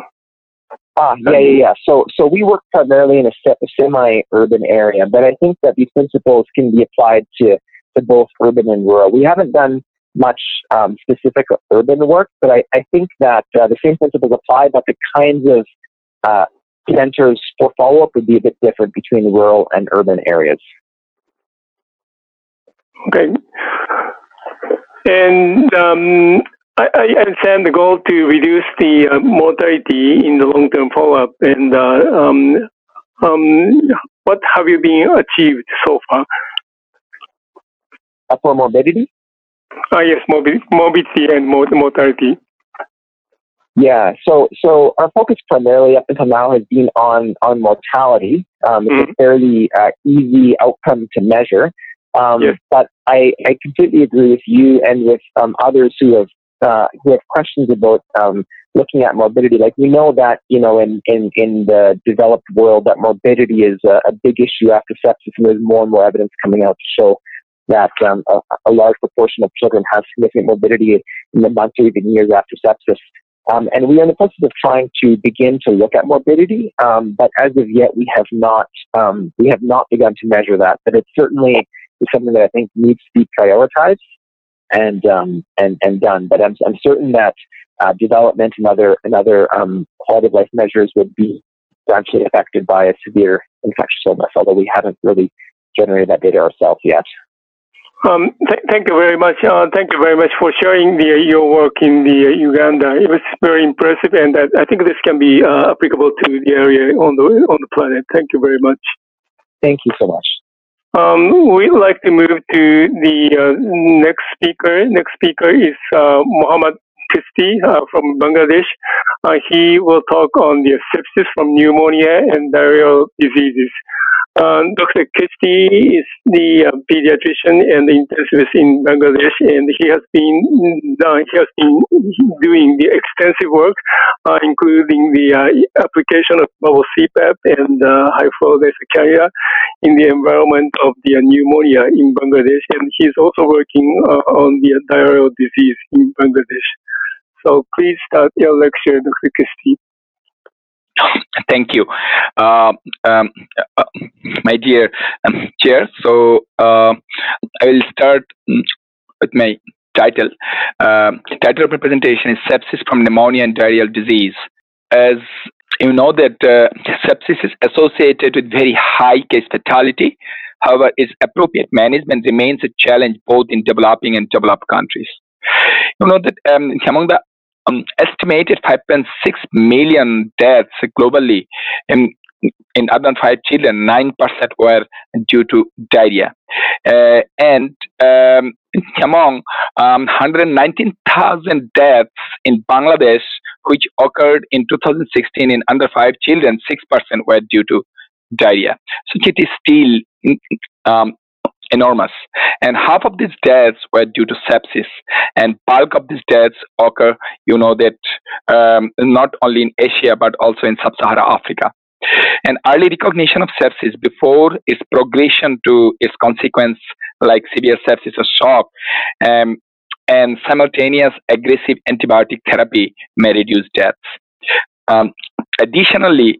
Ah, yeah, yeah, yeah. So, so we work primarily in a, a semi-urban area, but I think that these principles can be applied to to both urban and rural. We haven't done much um, specific urban work, but I, I think that uh, the same principles apply, but the kinds of uh, centers for follow-up would be a bit different between rural and urban areas. Okay. And um, I, I understand the goal to reduce the uh, mortality in the long-term follow-up, and uh, um, um, what have you been achieved so far? Uh, for morbidity? Ah, yes, morbidity, morbidity and mortality. Yeah, so so our focus primarily up until now has been on on mortality. Um, mm-hmm. It's a mm-hmm. fairly uh, easy outcome to measure, um, yes. but I, I completely agree with you and with um, others who have uh, who have questions about um, looking at morbidity. Like we know that you know in in in the developed world that morbidity is a, a big issue after sepsis, and there's more and more evidence coming out to show that um, a, a, large proportion of children have significant morbidity in the months or even years after sepsis. Um, and we are in the process of trying to begin to look at morbidity, um, but as of yet, we have not um, we have not begun to measure that. But it certainly is something that I think needs to be prioritized and um, and and done. But I'm I'm certain that uh, development and other and other um, quality of life measures would be substantially affected by a severe infectious illness. Although we haven't really generated that data ourselves yet. Um, th- thank you very much. Uh, thank you very much for sharing the, uh, your work in the uh, Uganda. It was very impressive, and I, I think this can be uh, applicable to the area on the on the planet. Thank you very much. Thank you so much. Um, we'd like to move to the uh, next speaker. Next speaker is uh, Muhammad Chisti from Bangladesh. he will talk on the sepsis from pneumonia and diarrheal diseases. Um, Dr. Chisti is the uh, pediatrician and intensivist in Bangladesh, and he has been uh, he has been doing the extensive work, uh, including the uh, application of bubble CPAP and uh, high flow carrier in the environment of the pneumonia in Bangladesh, and he's also working on the diarrheal disease in Bangladesh. So please start your lecture, Dr. Chisti. Thank you, uh, um, uh, my dear um, chair. So uh, I will start with my title. Uh, title of my presentation is Sepsis from Pneumonia and Diarrheal Disease. As you know that uh, sepsis is associated with very high case fatality. However, its appropriate management remains a challenge both in developing and developed countries. You know that um, among the um, estimated 5.6 million deaths globally in in five children, 9% were due to diarrhea. Uh, and um, among um, 119,000 deaths in Bangladesh, which occurred in 2016 in under five children, 6% were due to diarrhea. So it is still um, enormous. And half of these deaths were due to sepsis, and bulk of these deaths occur, you know, that um, not only in Asia but also in sub-Saharan Africa. And early recognition of sepsis before its progression to its consequence, like severe sepsis or shock, um, and simultaneous aggressive antibiotic therapy may reduce deaths. Um, additionally,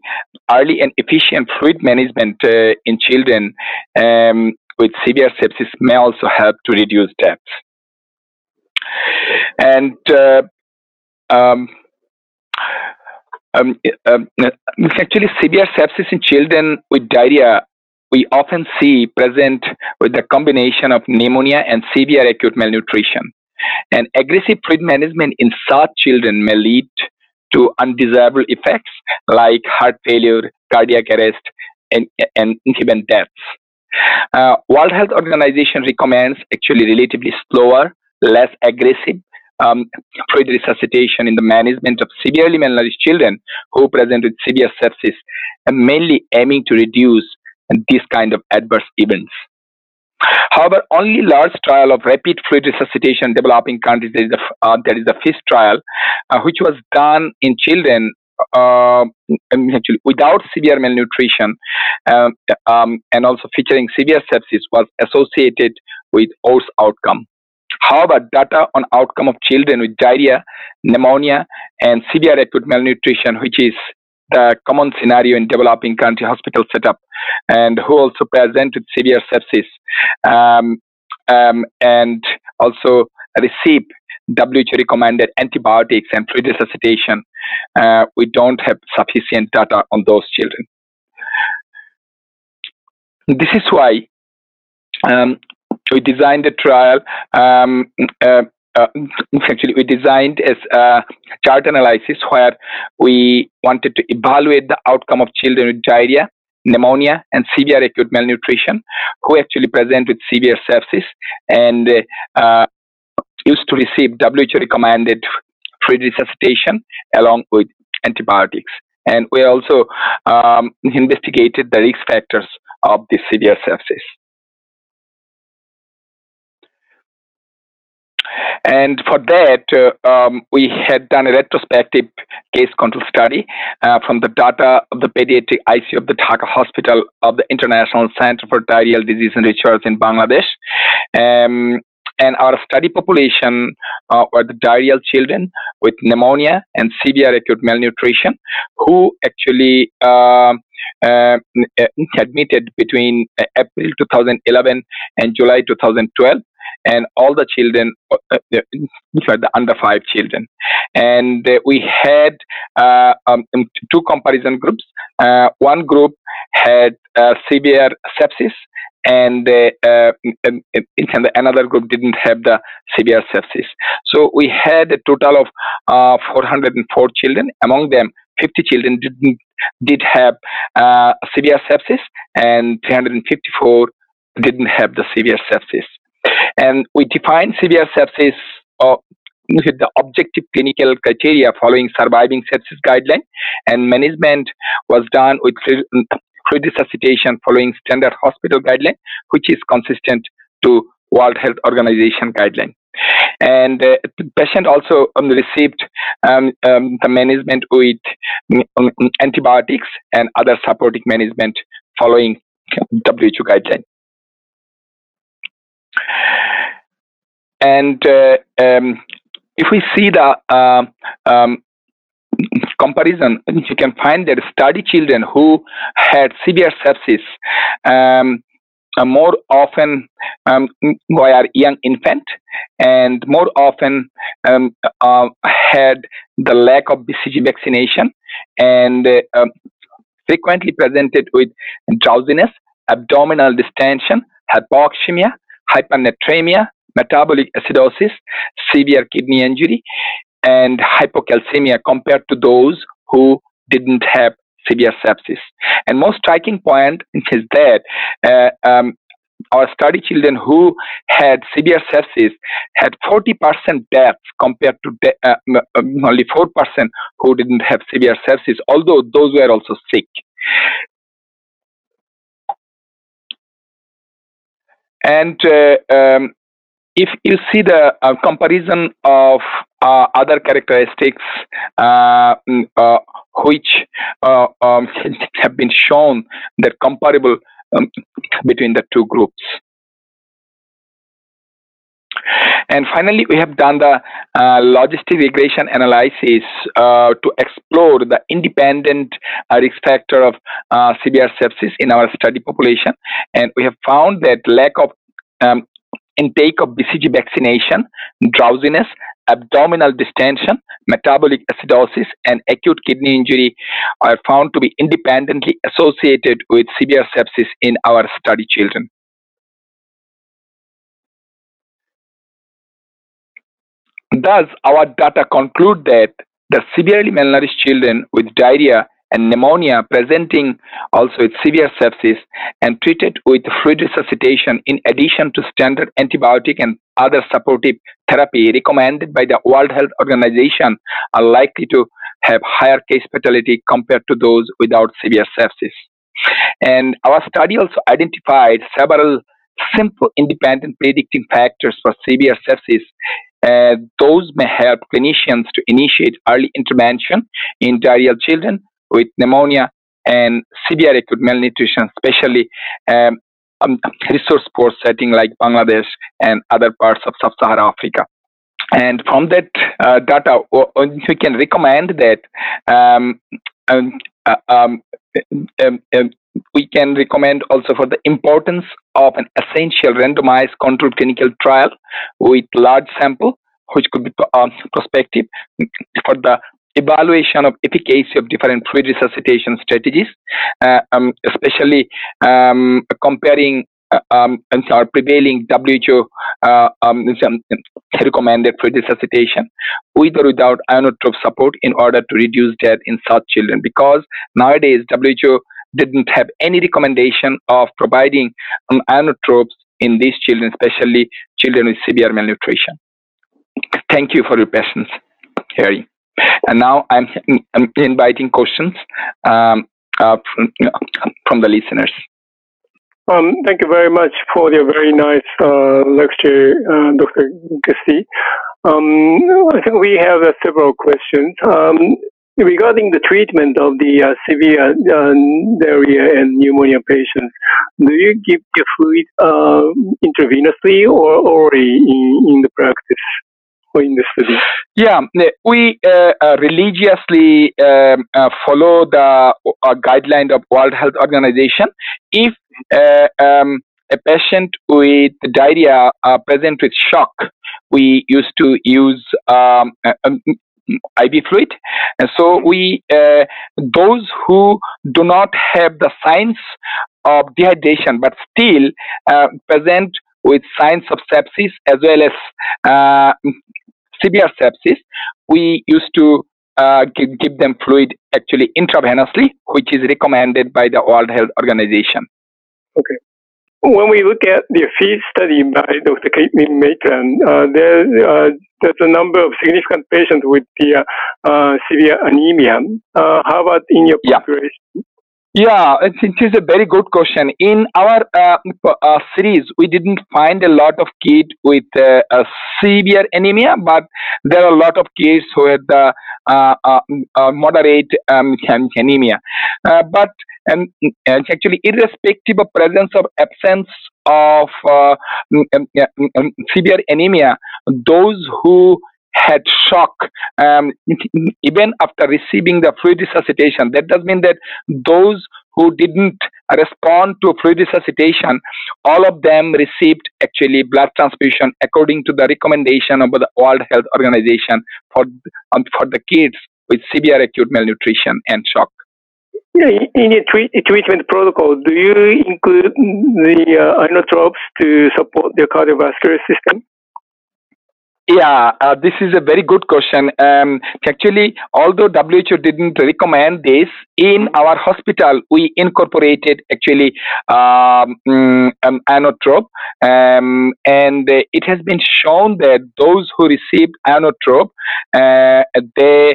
early and efficient fluid management uh, in children um, with severe sepsis may also help to reduce deaths. And uh, um, um, um, actually, severe sepsis in children with diarrhea we often see present with the combination of pneumonia and severe acute malnutrition. And aggressive fluid management in such children may lead to undesirable effects like heart failure, cardiac arrest, and, and even deaths. Uh, World Health Organization recommends actually relatively slower, less aggressive um, fluid resuscitation in the management of severely malnourished children who present with severe sepsis, and mainly aiming to reduce this kind of adverse events. However, only large trial of rapid fluid resuscitation in developing countries, there is the, uh, there is the FEAST trial, uh, which was done in children uh, actually without severe malnutrition um, um, and also featuring severe sepsis was associated with worse outcome. However, data on outcome of children with diarrhea, pneumonia, and severe acute malnutrition, which is the common scenario in developing country hospital setup, and who also present with severe sepsis, um, um, and also receive WHO recommended antibiotics and fluid resuscitation. Uh, we don't have sufficient data on those children. This is why um, we designed a trial. Um, uh, uh, actually, we designed a chart analysis where we wanted to evaluate the outcome of children with diarrhea, pneumonia, and severe acute malnutrition who actually present with severe sepsis and uh, used to receive WHO recommended resuscitation along with antibiotics. And we also um, investigated the risk factors of this severe sepsis. And for that, uh, um, we had done a retrospective case control study uh, from the data of the pediatric ICU of the Dhaka Hospital of the International Center for Diarrheal Disease and Research in Bangladesh. Um, and our study population uh, were the diarrheal children with pneumonia and severe acute malnutrition who actually uh, uh, admitted between April 2011 and July 2012 and all the children uh, uh, which were the under five children. And uh, we had uh, um, two comparison groups. Uh, one group had uh, severe sepsis and uh, uh, um, um, another group didn't have the severe sepsis. So we had a total of uh, 404 children. Among them 50 children didn't did have severe sepsis and 354 didn't have the severe sepsis. And we define severe sepsis uh, with the objective clinical criteria following surviving sepsis guideline, and management was done with resuscitation following standard hospital guideline, which is consistent to World Health Organization guideline. And uh, the patient also um, received um, um, the management with um, antibiotics and other supporting management following WHO guideline. And uh, um, if we see the uh, um, comparison, you can find that study children who had severe sepsis um, uh, more often um, were young infant and more often um, uh, had the lack of BCG vaccination and uh, um, frequently presented with drowsiness, abdominal distension, hypoxemia, hypernatremia, metabolic acidosis, severe kidney injury, and hypocalcemia compared to those who didn't have severe sepsis. And most striking point *laughs* is that uh, um, our study children who had severe sepsis had 40% deaths compared to de- uh, only 4% who didn't have severe sepsis, although those were also sick. And uh, um, if you see the uh, comparison of uh, other characteristics uh, mm, uh which uh, um, *laughs* have been shown that comparable um, between the two groups. And finally, we have done the uh, logistic regression analysis to explore the independent risk factor of severe sepsis in our study population. And we have found that lack of um, intake of BCG vaccination, drowsiness, abdominal distension, metabolic acidosis, and acute kidney injury are found to be independently associated with severe sepsis in our study children. Thus, our data conclude that the severely malnourished children with diarrhea and pneumonia presenting also with severe sepsis and treated with fluid resuscitation in addition to standard antibiotic and other supportive therapy recommended by the World Health Organization are likely to have higher case fatality compared to those without severe sepsis. And our study also identified several simple independent predicting factors for severe sepsis uh, those may help clinicians to initiate early intervention in diarrheal children with pneumonia and severe acute malnutrition, especially um, um, resource poor setting like Bangladesh and other parts of sub-Saharan Africa. And from that uh, data, we can recommend that um, um, uh, um, um, we can recommend also for the importance of an essential randomized controlled clinical trial with large sample, which could be uh, prospective for the evaluation of efficacy of different fluid resuscitation strategies, uh, um, especially um, comparing uh, um, our prevailing WHO uh, um, recommended fluid resuscitation with or without inotrope support in order to reduce death in such children because nowadays WHO didn't have any recommendation of providing um, inotropes in these children, especially children with severe malnutrition. Thank you for your patience. hearing. And now I'm, I'm inviting questions um, uh, from, from, the listeners. Um, thank you very much for your very nice uh, lecture, uh, Dr. Chisti. Um, I think we have uh, several questions. Um, regarding the treatment of the uh, severe uh, diarrhea and pneumonia patients, do you give the fluid uh, intravenously or orally in, in the practice? In the study? Yeah, we uh, uh, religiously um, uh, follow the guideline of World Health Organization. If um, a patient with diarrhea present with shock, we used to use um, um IV fluid. And so we, uh, those who do not have the signs of dehydration but still uh, present with signs of sepsis as well as uh, severe sepsis, we used to uh, give, give them fluid actually intravenously, which is recommended by the World Health Organization. Okay. When we look at the FEAST study by Dr. Kathryn Maitland, uh, there, uh, there's a number of significant patients with the uh, severe anemia. Uh, how about in your population? Yeah. Yeah, it, it is a very good question. In our uh, uh, series, we didn't find a lot of kids with uh, severe anemia, but there are a lot of kids who had uh, uh, uh, moderate um, anemia. but and, and, actually, irrespective of presence or absence of um, um, um, severe anemia, those who had shock um, *laughs* even after receiving the fluid resuscitation. That does mean that those who didn't respond to fluid resuscitation, all of them received actually blood transfusion according to the recommendation of the World Health Organization for, um, for the kids with severe acute malnutrition and shock. In your treat, treatment protocol, do you include the uh, inotropes to support the cardiovascular system? Yeah, uh, this is a very good question. Um, actually, although WHO didn't recommend this, in our hospital we incorporated actually um, mm, um, um, and it has been shown that those who received inotrope, uh, they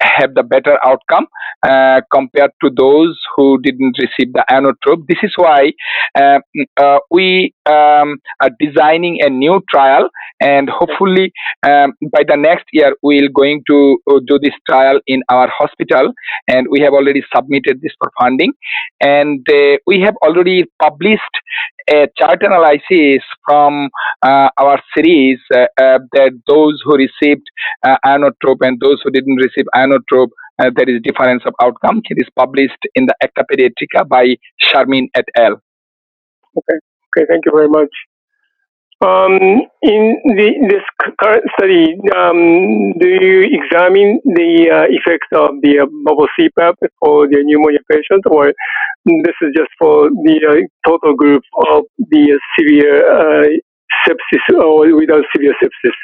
have the better outcome uh, compared to those who didn't receive the inotrope. This is why uh, uh, we um, are designing a new trial, and hopefully um, by the next year we're going to uh, do this trial in our hospital, and we have already submitted this for funding, and uh, we have already published a chart analysis from uh, our series that those who received inotrope and those who didn't receive inotrope uh, there is difference of outcome. It is published in the Acta Paediatrica by Sharmin et al. Okay. Okay. Thank you very much. Um, in the, this current study, um, do you examine the uh, effects of the uh, bubble CPAP for the pneumonia patients, or this is just for the uh, total group of the severe uh, sepsis or without severe sepsis?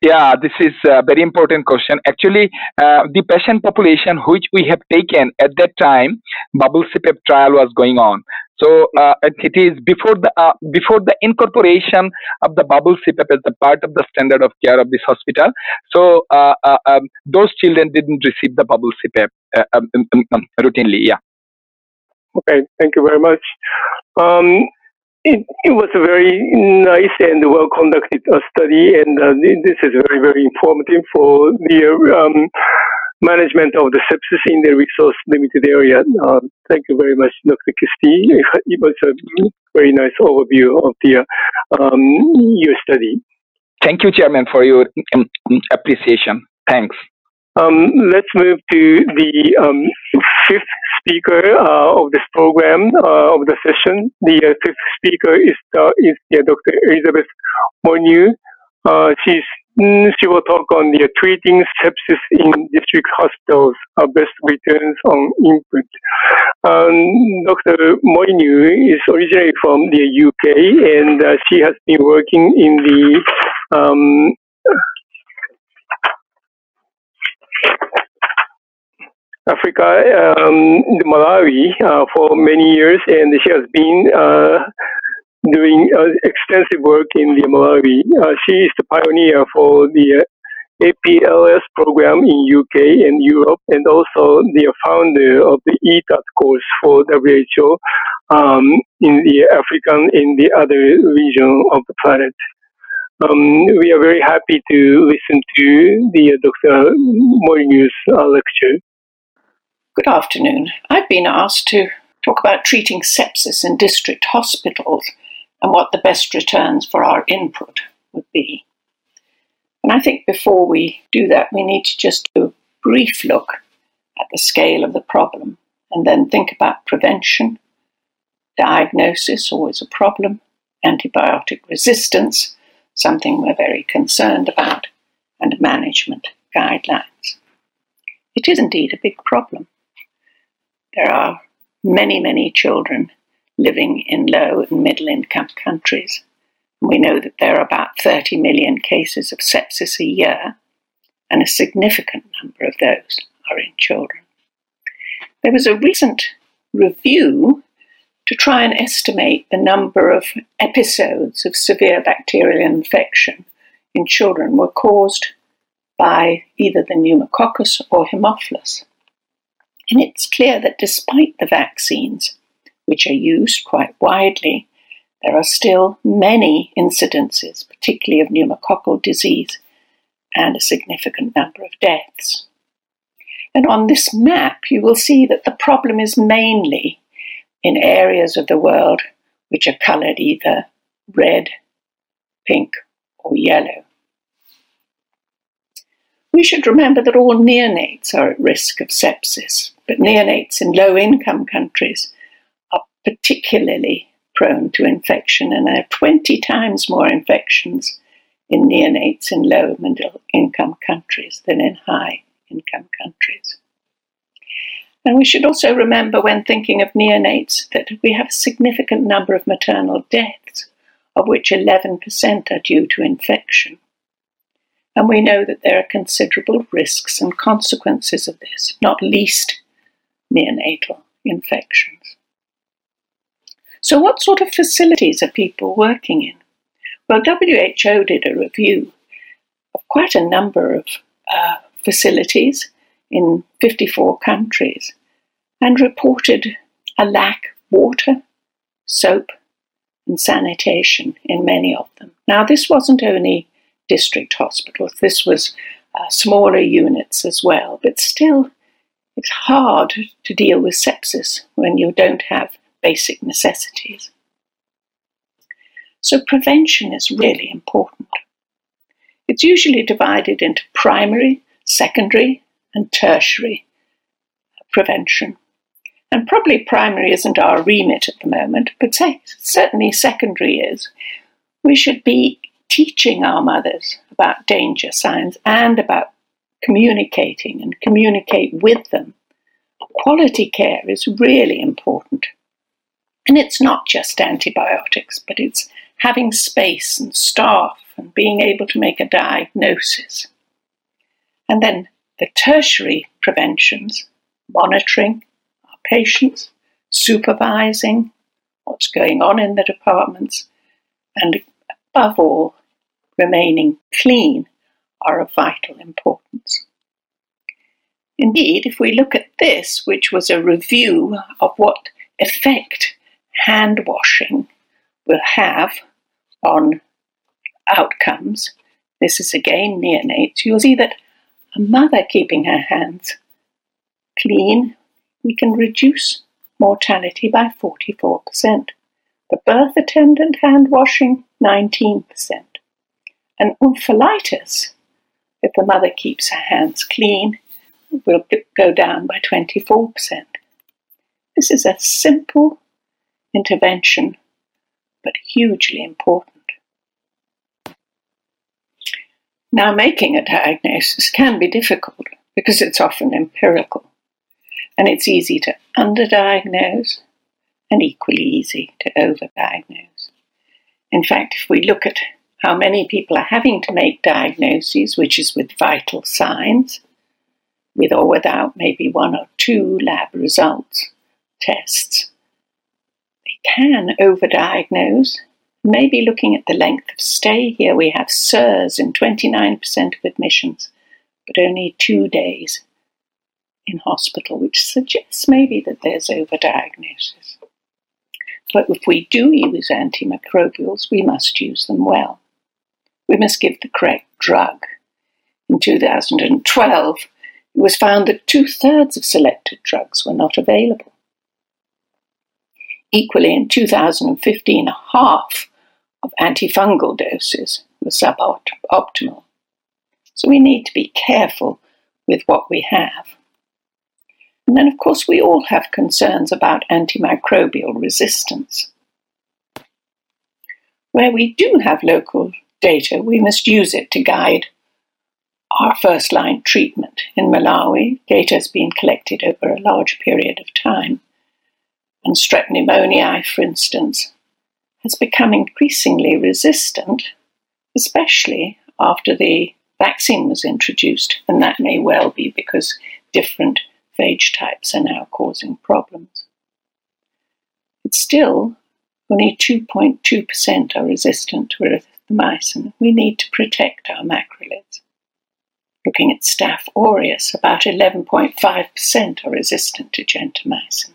Yeah, this is a very important question. Actually, uh, the patient population which we have taken at that time, bubble CPAP trial was going on. So uh, it is before the uh, before the incorporation of the bubble CPAP as a part of the standard of care of this hospital. So uh, uh um, those children didn't receive the bubble CPAP uh, um, um, um, routinely. Yeah. Okay, thank you very much. Um, it, it was a very nice and well conducted uh, study, and this is very, very informative for the um, management of the sepsis in the resource limited area. Uh, thank you very much, Dr. Chisti. *laughs* It was a very nice overview of the um, your study. Thank you, Chairman, for your um, appreciation. Thanks. Um, let's move to the um, fifth speaker uh, of this program uh, of the session. The uh, fifth speaker is is Dr. Elizabeth Molyneux. Uh, she's she will talk on the treating sepsis in district hospitals, uh, best returns on input. Um, Dr. Molyneux is originally from the UK and uh, she has been working in the um, Africa, um, Malawi, uh, for many years, and she has been uh, doing uh, extensive work in the Malawi. Uh, she is the pioneer for the APLS program in UK and Europe, and also the founder of the ETAT course for WHO um, in the African in the other region of the planet. Um, we are very happy to listen to the uh, Dr. Molyneux's uh, lecture. Good afternoon. I've been asked to talk about treating sepsis in district hospitals and what the best returns for our input would be. And I think before we do that, we need to just do a brief look at the scale of the problem and then think about prevention, diagnosis, always a problem, antibiotic resistance, something we're very concerned about, and management guidelines. It is indeed a big problem. There are many, many children living in low and middle income countries. We know that there are about 30 million cases of sepsis a year, and a significant number of those are in children. There was a recent review to try and estimate the number of episodes of severe bacterial infection in children were caused by either the pneumococcus or Haemophilus. And it's clear that despite the vaccines, which are used quite widely, there are still many incidences, particularly of pneumococcal disease, and a significant number of deaths. And on this map, you will see that the problem is mainly in areas of the world which are coloured either red, pink, or yellow. We should remember that all neonates are at risk of sepsis, but neonates in low income countries particularly prone to infection, and are 20 times more infections in neonates in low middle income countries than in high income countries. And we should also remember when thinking of neonates that we have a significant number of maternal deaths, of which 11% are due to infection. And we know that there are considerable risks and consequences of this, not least neonatal infections. So, what sort of facilities are people working in? Well, WHO did a review of quite a number of uh, facilities in 54 countries and reported a lack of water, soap, and sanitation in many of them. Now, this wasn't only district hospitals, this was uh, smaller units as well, but still, it's hard to deal with sepsis when you don't have basic necessities. So, prevention is really important. It's usually divided into primary, secondary, and tertiary prevention. And probably primary isn't our remit at the moment, but certainly secondary is. We should be teaching our mothers about danger signs and about communicating and communicate with them. Quality care is really important. And it's not just antibiotics, but it's having space and staff and being able to make a diagnosis. And then the tertiary preventions, monitoring our patients, supervising what's going on in the departments, and above all, remaining clean are of vital importance. Indeed, if we look at this, which was a review of what effect hand washing will have on outcomes, this is again neonates, you'll see that a mother keeping her hands clean, we can reduce mortality by 44%. The birth attendant hand washing, 19%. And omphalitis, if the mother keeps her hands clean, will go down by 24%. This is a simple intervention, but hugely important. Now, making a diagnosis can be difficult because it's often empirical, and it's easy to underdiagnose and equally easy to overdiagnose. In fact, if we look at how many people are having to make diagnoses, which is with vital signs, with or without maybe one or two lab results, tests, can overdiagnose Maybe looking at the length of stay here, we have SIRS in 29% of admissions, but only two days in hospital, which suggests maybe that there's overdiagnosis. But if we do use antimicrobials, we must use them well. We must give the correct drug. In 2012, it was found that two thirds of selected drugs were not available. Equally, in 2015, half of antifungal doses were suboptimal. So we need to be careful with what we have. And then, of course, we all have concerns about antimicrobial resistance. Where we do have local data, we must use it to guide our first line treatment. In Malawi, data has been collected over a large period of time. And strep pneumoniae, for instance, has become increasingly resistant, especially after the vaccine was introduced. And that may well be because different phage types are now causing problems. But still, only 2.2% are resistant to erythromycin. We need to protect our macrolides. Looking at Staph aureus, about 11.5% are resistant to gentamicin.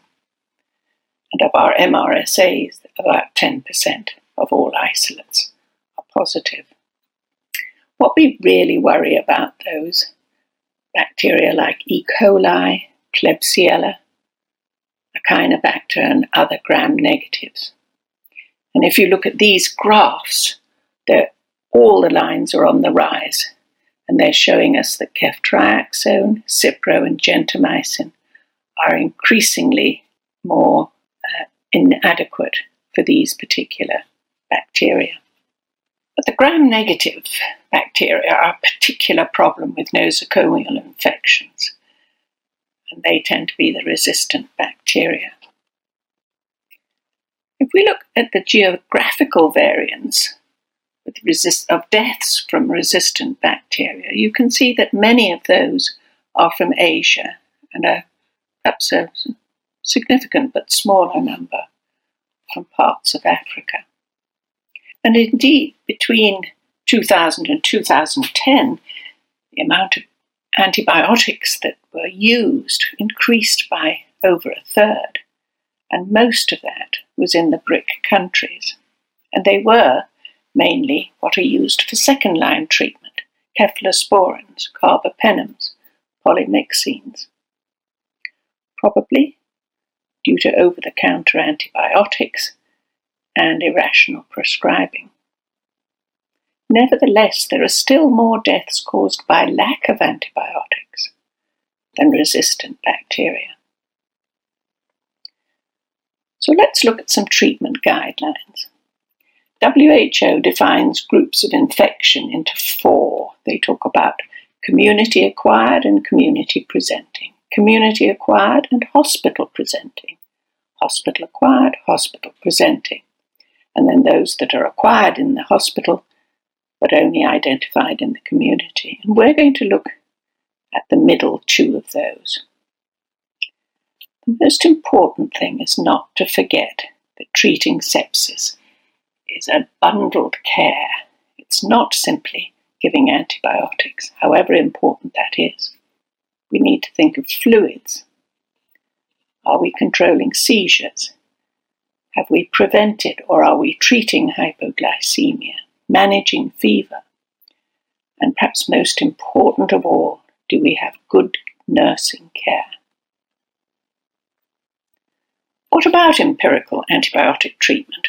And of our MRSAs, about 10% of all isolates are positive. What we really worry about those bacteria like E. coli, Klebsiella, Acinetobacter, and other gram negatives. And if you look at these graphs, all the lines are on the rise, and they're showing us that ceftriaxone, Cipro, and gentamicin are increasingly more inadequate for these particular bacteria. But the gram negative bacteria are a particular problem with nosocomial infections and they tend to be the resistant bacteria. If we look at the geographical variance of deaths from resistant bacteria, you can see that many of those are from Asia and a perhaps a significant but smaller number from parts of Africa. And indeed, between 2000 and 2010, the amount of antibiotics that were used increased by over a third, and most of that was in the BRIC countries. And they were mainly what are used for second line treatment cephalosporins, carbapenems, polymyxins. Probably due to over the counter antibiotics and irrational prescribing. Nevertheless, there are still more deaths caused by lack of antibiotics than resistant bacteria. So let's look at some treatment guidelines. WHO defines groups of infection into four. They talk about community acquired and community presenting, community acquired and hospital presenting, hospital acquired, hospital presenting, and then those that are acquired in the hospital but only identified in the community. And we're going to look at the middle two of those. The most important thing is not to forget that treating sepsis is a bundled care. It's not simply giving antibiotics, however important that is. We need to think of fluids. Are we controlling seizures? Have we prevented or are we treating hypoglycemia? managing fever, and perhaps most important of all, do we have good nursing care? What about empirical antibiotic treatment?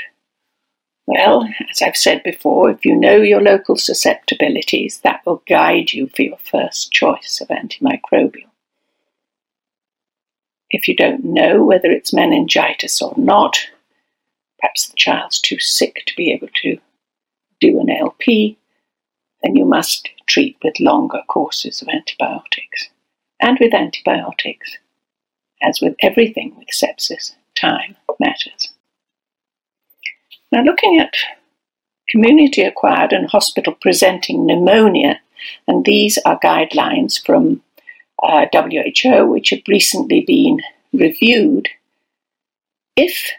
Well, as I've said before, if you know your local susceptibilities, that will guide you for your first choice of antimicrobial. If you don't know whether it's meningitis or not, perhaps the child's too sick to be able to do an LP, then you must treat with longer courses of antibiotics. And with antibiotics, as with everything with sepsis, time matters. Now, looking at community acquired and hospital presenting pneumonia, and these are guidelines from uh, WHO which have recently been reviewed. If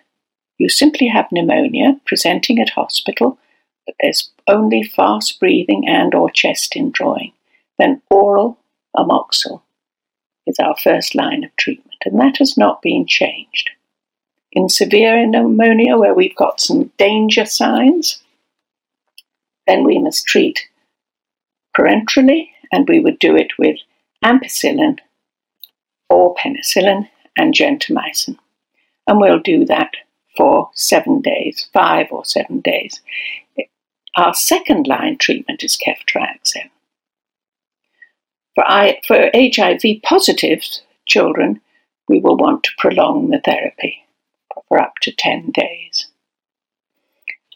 you simply have pneumonia presenting at hospital, but there's only fast breathing and or chest indrawing, then oral amoxil is our first line of treatment, and that has not been changed. In severe pneumonia, where we've got some danger signs, then we must treat parenterally, and we would do it with ampicillin or penicillin and gentamicin. And we'll do that for seven days, five or seven days. Our second line treatment is ceftriaxone. For, I, for HIV positive children, we will want to prolong the therapy for up to 10 days.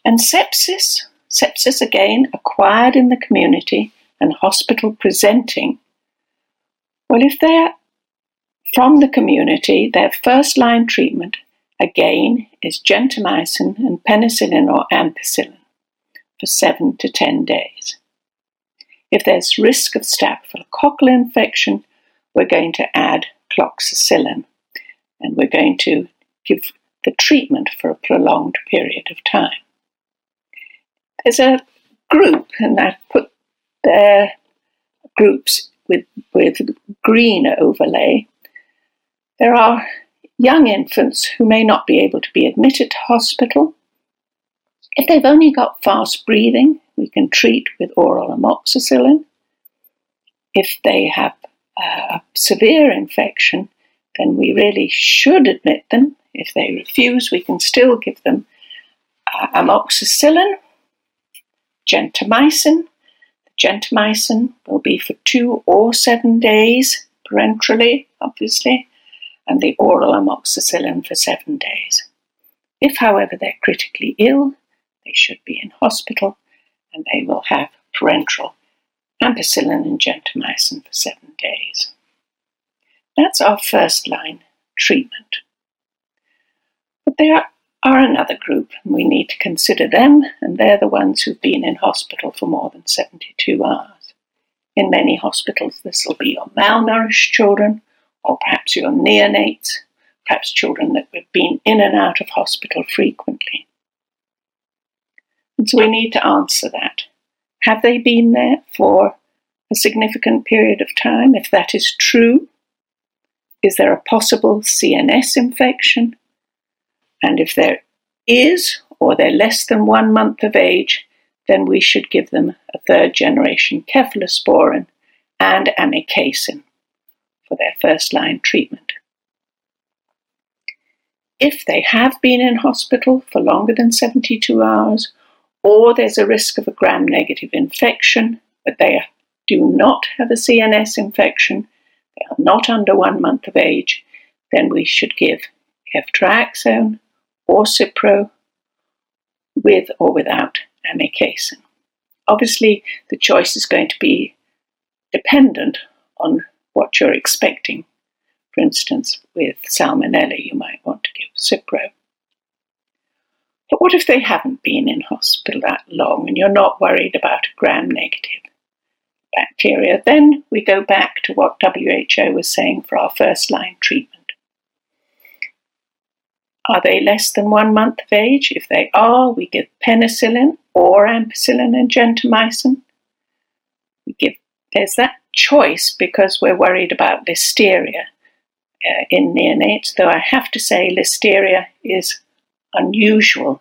And sepsis, sepsis again acquired in the community and hospital presenting. Well, if they're from the community, their first line treatment again is gentamicin and penicillin or ampicillin for 7 to 10 days. If there's risk of staphylococcal infection, we're going to add cloxacillin and we're going to give the treatment for a prolonged period of time. There's a group, and I've put their groups with, with green overlay. There are young infants who may not be able to be admitted to hospital. If they've only got fast breathing, we can treat with oral amoxicillin. If they have a severe infection, then we really should admit them. If they refuse, we can still give them uh, amoxicillin, gentamicin. The gentamicin will be for two or seven days, parenterally, obviously, and the oral amoxicillin for seven days. If, however, they're critically ill, they should be in hospital and they will have parenteral ampicillin and gentamicin for seven days. That's our first line treatment. But there are another group, and we need to consider them, and they're the ones who've been in hospital for more than 72 hours. In many hospitals, this will be your malnourished children, or perhaps your neonates, perhaps children that have been in and out of hospital frequently. And so we need to answer that. Have they been there for a significant period of time? If that is true, is there a possible CNS infection? And if there is, or they're less than one month of age, then we should give them a third generation cephalosporin and amikacin for their first line treatment. If they have been in hospital for longer than 72 hours, or there's a risk of a gram negative infection, but they do not have a CNS infection, they are not under one month of age, then we should give ceftriaxone or Cipro with or without amikacin. Obviously, the choice is going to be dependent on what you're expecting. For instance, with salmonella, you might want to give Cipro. But what if they haven't been in hospital that long and you're not worried about a gram negative bacteria? Then we go back to what WHO was saying for our first line treatment. Are they less than one month of age? If they are, we give penicillin or ampicillin and gentamicin. We give, there's that choice because we're worried about listeria uh, in neonates, though I have to say listeria is unusual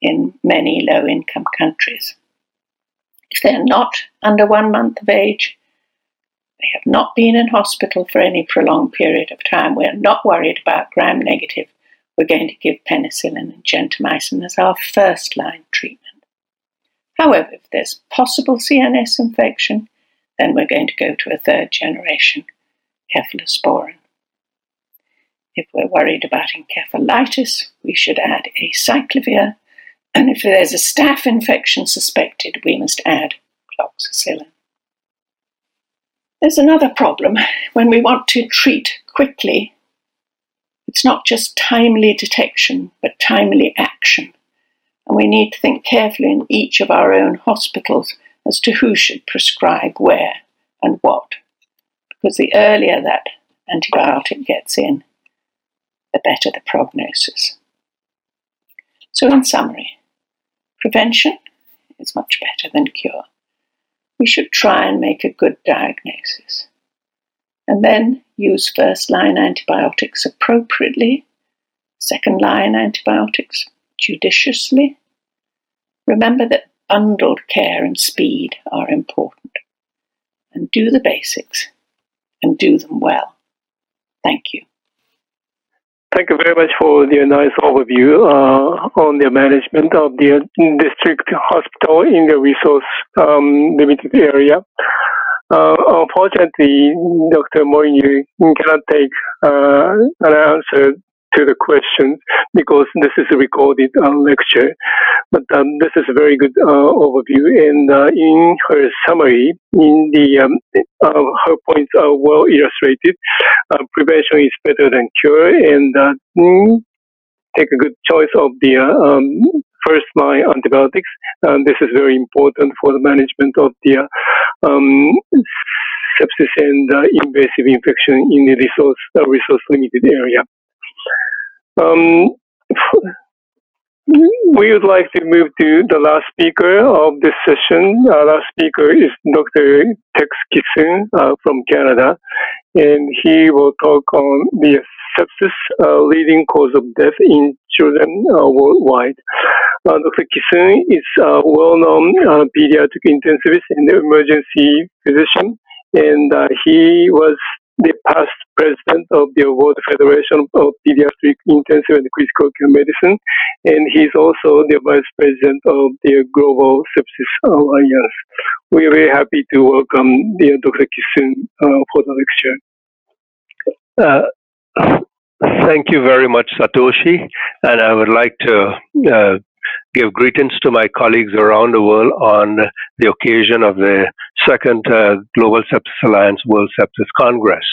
in many low income countries. If they're not under one month of age, they have not been in hospital for any prolonged period of time, we're not worried about gram negative, we're going to give penicillin and gentamicin as our first line treatment. However, if there's possible CNS infection, then we're going to go to a third generation cephalosporin. If we're worried about encephalitis, we should add acyclovir and if there's a staph infection suspected, we must add cloxacillin. There's another problem. When we want to treat quickly, it's not just timely detection, but timely action. And we need to think carefully in each of our own hospitals as to who should prescribe where and what. Because the earlier that antibiotic gets in, the better the prognosis. So, in summary, prevention is much better than cure. We should try and make a good diagnosis and then use first line antibiotics appropriately, second line antibiotics judiciously. Remember that bundled care and speed are important. And do the basics and do them well. Thank you. Thank you very much for the nice overview uh, on the management of the district hospital in the resource um, limited area. Uh, unfortunately, Dr. Molyneux cannot take uh, an answer to the questions because this is a recorded uh, lecture. But um, this is a very good uh, overview, and uh, in her summary, in the um, uh, her points are well illustrated. Uh, prevention is better than cure, and uh, mm, take a good choice of the um, first line antibiotics. this is very important for the management of the um, sepsis and invasive infection in the resource resource limited area. Um, *laughs* we would like to move to the last speaker of this session. Our last speaker is Dr. Tex Kissoon uh, from Canada, and he will talk on the sepsis uh, leading cause of death in children uh, worldwide. Uh, Dr. Kissoon is a well-known uh, pediatric intensivist and emergency physician, and uh, he was the past president of the World Federation of Pediatric Intensive and Critical Care Medicine, and he's also the vice president of the Global Sepsis Alliance. We're very happy to welcome the Dr. Kissoon uh, for the lecture. Uh, thank you very much, Satoshi, and I would like to uh, give greetings to my colleagues around the world on the occasion of the second uh, Global Sepsis Alliance World Sepsis Congress.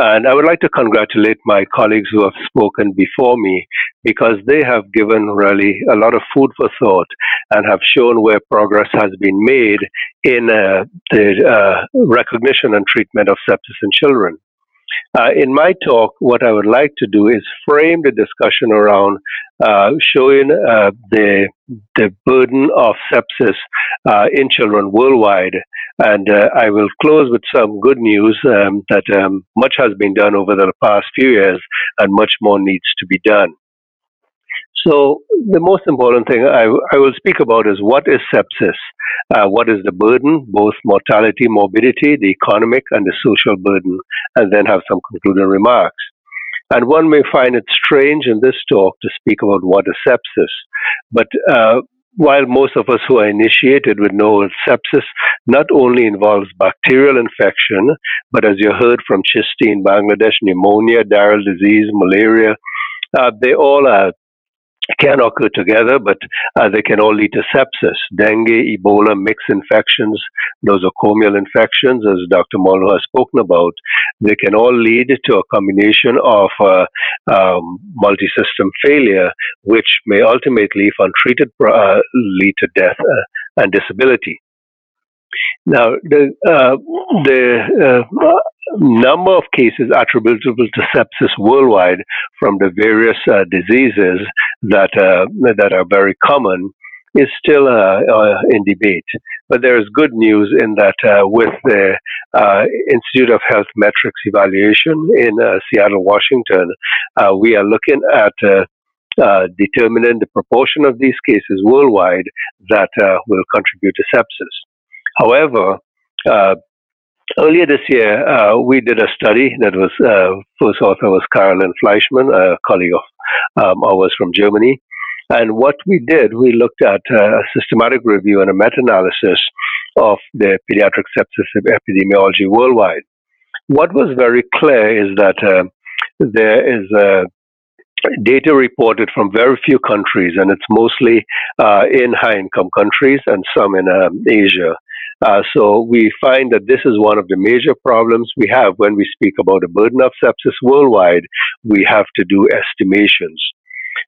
And I would like to congratulate my colleagues who have spoken before me because they have given really a lot of food for thought and have shown where progress has been made in uh, the uh, recognition and treatment of sepsis in children. Uh, in my talk, what I would like to do is frame the discussion around uh, showing uh, the the burden of sepsis uh, in children worldwide, and uh, I will close with some good news um, that um, much has been done over the past few years, and much more needs to be done. So the most important thing I, I will speak about is what is sepsis? Uh, what is the burden, both mortality, morbidity, the economic and the social burden, and then have some concluding remarks. And one may find it strange in this talk to speak about what is sepsis, but uh, while most of us who are initiated would know sepsis not only involves bacterial infection, but as you heard from Chisti in Bangladesh, pneumonia, diarrheal disease, malaria, uh, they all are can occur together, but uh, they can all lead to sepsis. Dengue, Ebola, mixed infections, nosocomial infections, as Dr. Molyneux has spoken about, they can all lead to a combination of uh, um, multi-system failure, which may ultimately, if untreated, uh, lead to death uh, and disability. Now, the, uh, the uh, number of cases attributable to sepsis worldwide from the various uh, diseases that uh, that are very common is still uh, uh, in debate. But there is good news in that uh, with the uh, Institute of Health Metrics evaluation in Seattle, Washington, we are looking at determining the proportion of these cases worldwide that will contribute to sepsis. However, Earlier this year, uh, we did a study that was uh, first author was Carolin Fleischmann, a colleague of um, ours from Germany. And what we did, we looked at uh, a systematic review and a meta-analysis of the pediatric sepsis epidemiology worldwide. What was very clear is that uh, there is uh, data reported from very few countries, and it's mostly uh, in high income countries and some in um, Asia. Uh, so we find that this is one of the major problems we have when we speak about the burden of sepsis worldwide. We have to do estimations.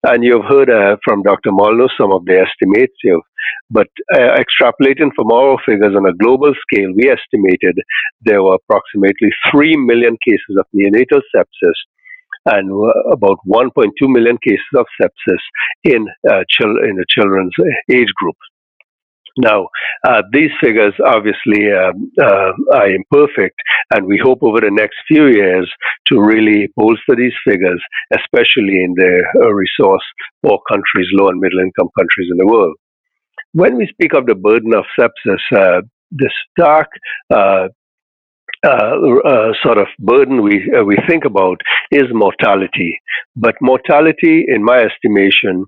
And you've heard uh, from Dr. Molyneux some of the estimates, you've, but uh, extrapolating from our figures on a global scale, we estimated there were approximately 3 million cases of neonatal sepsis and about 1.2 million cases of sepsis in, uh, chil- in the children's age group. Now, uh, these figures obviously um, uh, are imperfect, and we hope over the next few years to really bolster these figures, especially in the uh, resource poor countries, low and middle income countries in the world. When we speak of the burden of sepsis, uh, the stark uh, uh, uh, sort of burden we uh, we think about is mortality. But mortality, in my estimation,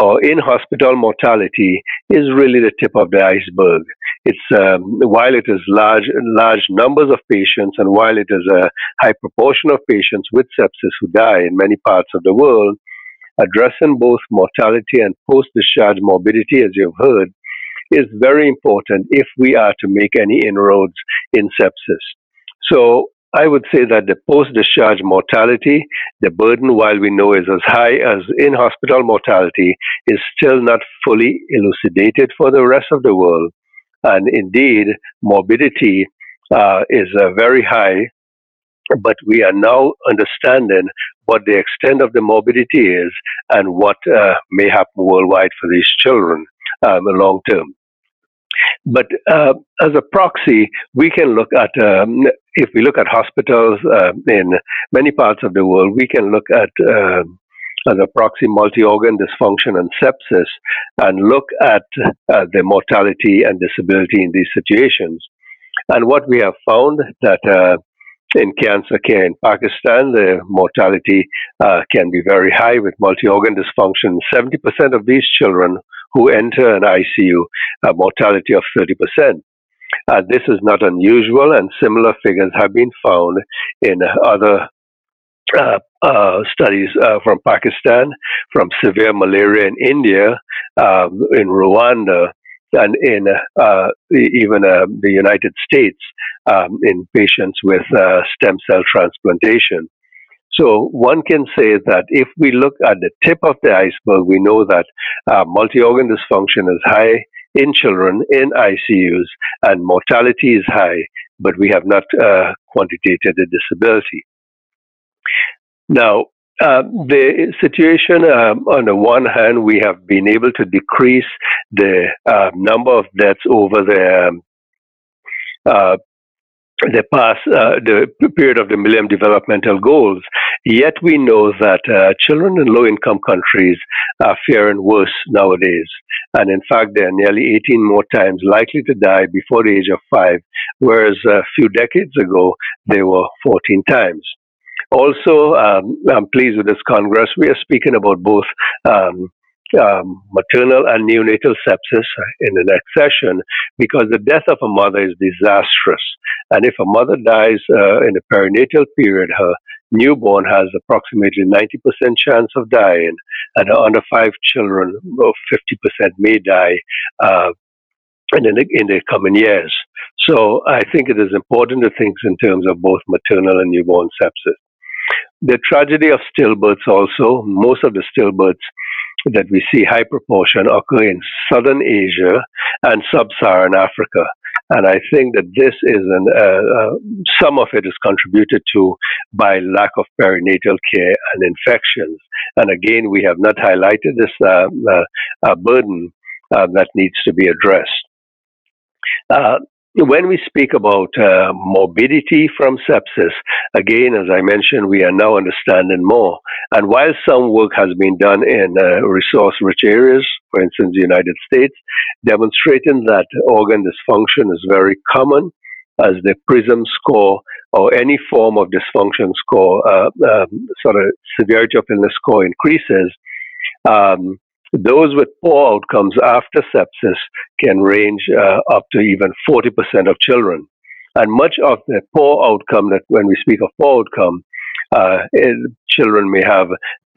or in hospital mortality, is really the tip of the iceberg. It's um, while it is large large numbers of patients, and while it is a high proportion of patients with sepsis who die in many parts of the world, addressing both mortality and post discharge morbidity, as you've heard, is very important if we are to make any inroads in sepsis. So I would say that the post discharge mortality, the burden, while we know is as high as in hospital mortality, is still not fully elucidated for the rest of the world. And indeed, morbidity uh, is uh, very high, but we are now understanding what the extent of the morbidity is and what uh, may happen worldwide for these children um, long term. But uh, as a proxy, we can look at, um, if we look at hospitals uh, in many parts of the world, we can look at uh, as a proxy multi-organ dysfunction and sepsis and look at uh, the mortality and disability in these situations. And what we have found that uh, in cancer care in Pakistan, the mortality uh, can be very high with multi-organ dysfunction. 70% of these children who enter an ICU a mortality of 30%. Uh, this is not unusual, and similar figures have been found in other uh, uh, studies uh, from Pakistan, from severe malaria in India, um, in Rwanda, and in uh, even uh, the United States um, in patients with stem cell transplantation. So one can say that if we look at the tip of the iceberg, we know that uh, multi-organ dysfunction is high in children in ICUs and mortality is high, but we have not uh, quantitated the disability. Now, uh, the situation, um, on the one hand, we have been able to decrease the uh, number of deaths over the um, uh, the past uh, the period of the Millennium Developmental Goals. Yet we know that uh, children in low-income countries are faring worse nowadays, and in fact, they are nearly 18 more times likely to die before the age of five, whereas a few decades ago they were 14 times. Also, um, I'm pleased with this Congress. We are speaking about both um, um, maternal and neonatal sepsis in the next session because the death of a mother is disastrous. And if a mother dies uh, in the perinatal period, her newborn has approximately 90% chance of dying, and under five children, 50% may die uh, in, the, in the coming years. So I think it is important to think in terms of both maternal and newborn sepsis. The tragedy of stillbirths also, most of the stillbirths that we see high proportion occur in southern Asia and sub-Saharan Africa. And I think that this is an, uh, uh, some of it is contributed to by lack of perinatal care and infections. And again, we have not highlighted this uh, uh, uh burden uh, that needs to be addressed when we speak about uh, morbidity from sepsis, again, as I mentioned, we are now understanding more. And while some work has been done in uh, resource rich areas, for instance, the United States, demonstrating that organ dysfunction is very common as the PRISM score or any form of dysfunction score, uh, um, sort of severity of illness score increases. Um, those with poor outcomes after sepsis can range uh, up to even 40% of children. And much of the poor outcome that when we speak of poor outcome, uh, children may have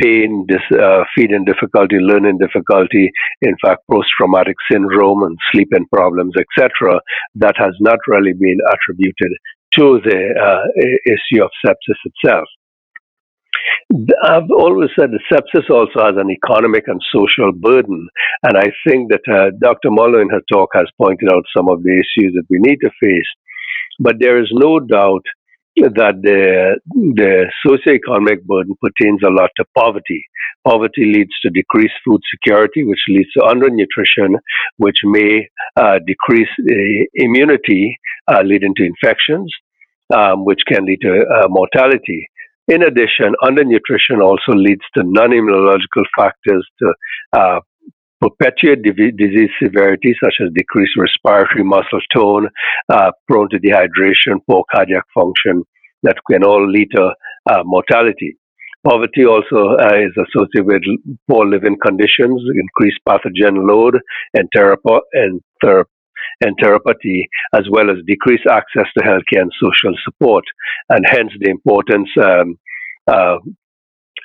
pain, dis, uh, feeding difficulty, learning difficulty, in fact, post-traumatic syndrome and sleeping problems, etc. That has not really been attributed to the uh, issue of sepsis itself. I've always said that sepsis also has an economic and social burden. And I think that uh, Dr. Muller in her talk has pointed out some of the issues that we need to face. But there is no doubt that the, the socioeconomic burden pertains a lot to poverty. Poverty leads to decreased food security, which leads to undernutrition, which may uh, decrease immunity, uh, leading to infections, um, which can lead to uh, mortality. In addition, undernutrition also leads to non immunological factors to uh, perpetuate disease severity, such as decreased respiratory muscle tone, uh, prone to dehydration, poor cardiac function, that can all lead to uh, mortality. Poverty also uh, is associated with poor living conditions, increased pathogen load, and, therapo- and, ther- and therapy, as well as decreased access to healthcare and social support, and hence the importance um, uh,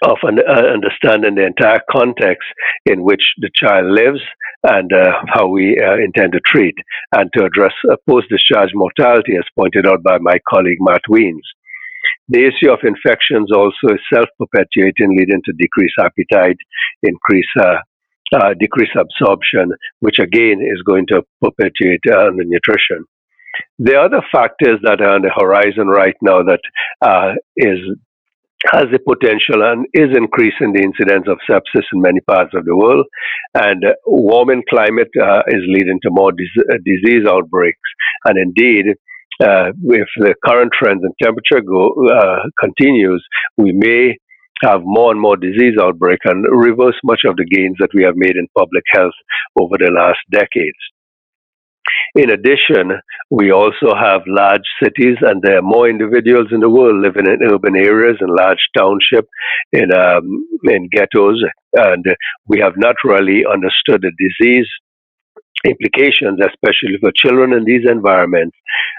of an, uh, understanding the entire context in which the child lives and uh, how we uh, intend to treat and to address post discharge mortality, as pointed out by my colleague Matt Wiens. The issue of infections also is self perpetuating, leading to decreased appetite, increase, uh, uh, decreased absorption, which again is going to perpetuate uh, the nutrition. The other factors that are on the horizon right now that is has the potential and is increasing the incidence of sepsis in many parts of the world. And uh, warming climate uh, is leading to more dis- uh, disease outbreaks. And indeed, uh, if the current trends in temperature go uh, continues, we may have more and more disease outbreak and reverse much of the gains that we have made in public health over the last decades. In addition, we also have large cities, and there are more individuals in the world living in urban areas and large townships, in um, in ghettos, and we have not really understood the disease implications, especially for children in these environments.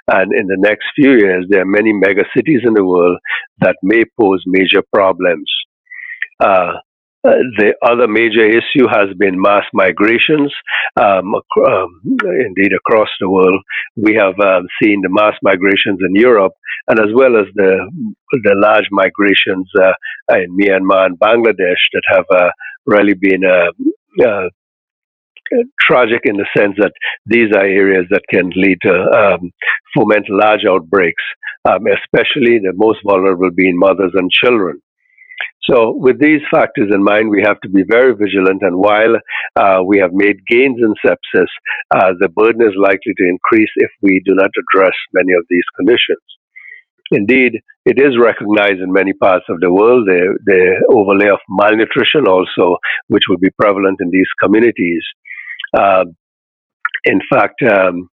And in the next few years, there are many mega cities in the world that may pose major problems. Uh, uh, the other major issue has been mass migrations. Um, um, indeed, across the world, we have um, seen the mass migrations in Europe, and as well as the the large migrations uh, in Myanmar and Bangladesh that have uh, really been uh, uh, tragic in the sense that these are areas that can lead to um, foment large outbreaks, um, especially the most vulnerable being mothers and children. So, with these factors in mind, we have to be very vigilant. And while uh, we have made gains in sepsis, uh, the burden is likely to increase if we do not address many of these conditions. Indeed, it is recognized in many parts of the world, the, the overlay of malnutrition also, which will be prevalent in these communities. Uh, in fact, um,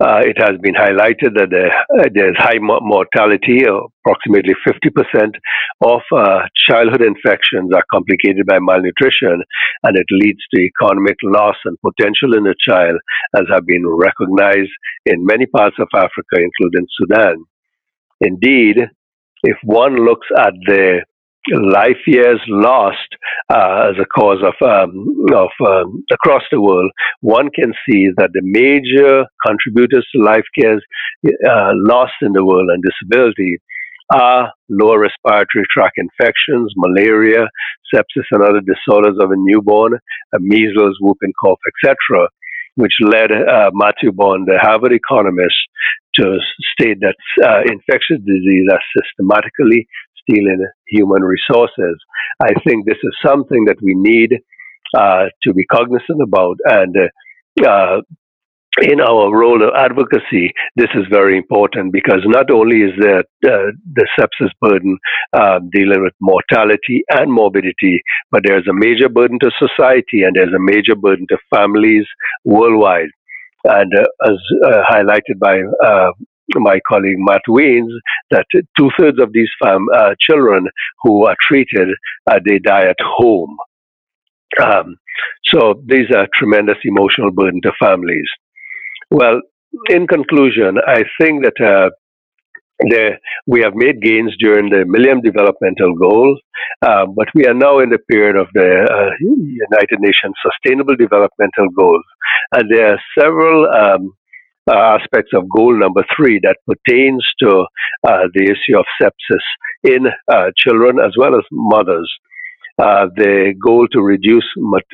uh, it has been highlighted that uh, there's high mortality, approximately 50% of uh, childhood infections are complicated by malnutrition, and it leads to economic loss and potential in the child, as have been recognized in many parts of Africa, including Sudan. Indeed, if one looks at the life years lost uh, as a cause of, um, of um, across the world, one can see that the major contributors to life years uh, lost in the world and disability are lower respiratory tract infections, malaria, sepsis, and other disorders of a newborn, uh, measles, whooping cough, etc., which led uh, Matthew Bond, the Harvard economist, to state that uh, infectious disease are systematically stealing human resources. I think this is something that we need uh, to be cognizant about. And uh, in our role of advocacy, this is very important because not only is there uh, the sepsis burden uh, dealing with mortality and morbidity, but there's a major burden to society and there's a major burden to families worldwide. And uh, as uh, highlighted by uh, my colleague Matt Wiens that two thirds of these fam- uh, children who are treated, uh, they die at home. Um, so these are tremendous emotional burden to families. Well, in conclusion, I think that uh, there, we have made gains during the Millennium Developmental Goals, uh, but we are now in the period of the uh, United Nations Sustainable Developmental Goals, and there are several um, aspects of goal number three that pertains to uh, the issue of sepsis in uh, children as well as mothers. Uh, the goal to reduce mat-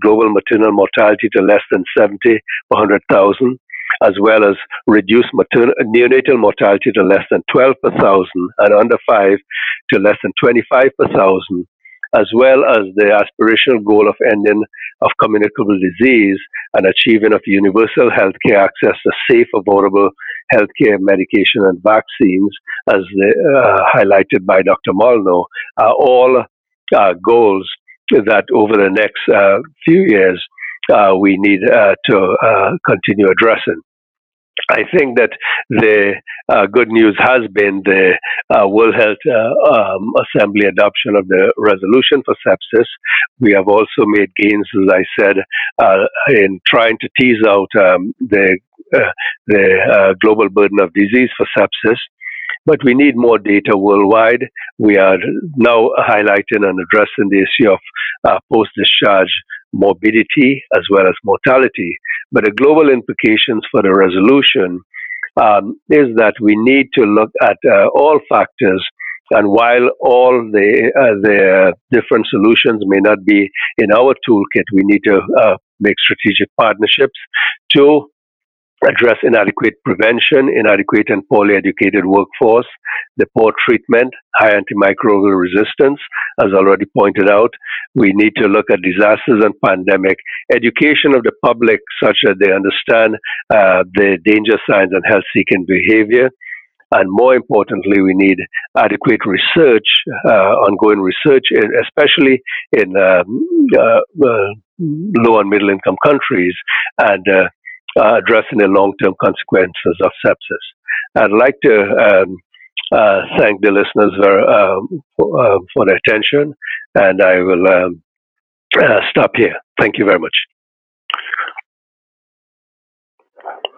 global maternal mortality to less than 70 per 100,000, as well as reduce neonatal mortality to less than 12 per thousand and under 5 to less than 25 per thousand, as well as the aspirational goal of ending of communicable disease and achieving of universal healthcare access to safe, affordable healthcare, medication, and vaccines, as uh, highlighted by Dr. Molyneux, are all uh, goals that over the next uh, few years uh, we need uh, to uh, continue addressing. I think that the uh, good news has been the uh, World Health uh, um, Assembly adoption of the resolution for sepsis. We have also made gains, as I said, in trying to tease out um, the the global burden of disease for sepsis but we need more data worldwide. We are now highlighting and addressing the issue of uh, post discharge morbidity as well as mortality. But the global implications for the resolution um, is that we need to look at uh, all factors. And while all the uh, the different solutions may not be in our toolkit, we need to uh, make strategic partnerships to address inadequate prevention, inadequate and poorly educated workforce, the poor treatment, high antimicrobial resistance, as already pointed out. We need to look at disasters and pandemic, education of the public such that they understand uh, the danger signs and health-seeking behavior. And more importantly, we need adequate research, uh, ongoing research, especially in um, uh, uh, low and middle income countries, and uh, addressing the long-term consequences of sepsis. I'd like to um, uh, thank the listeners for, um, for, uh, for, their attention, and I will um, uh, stop here. Thank you very much.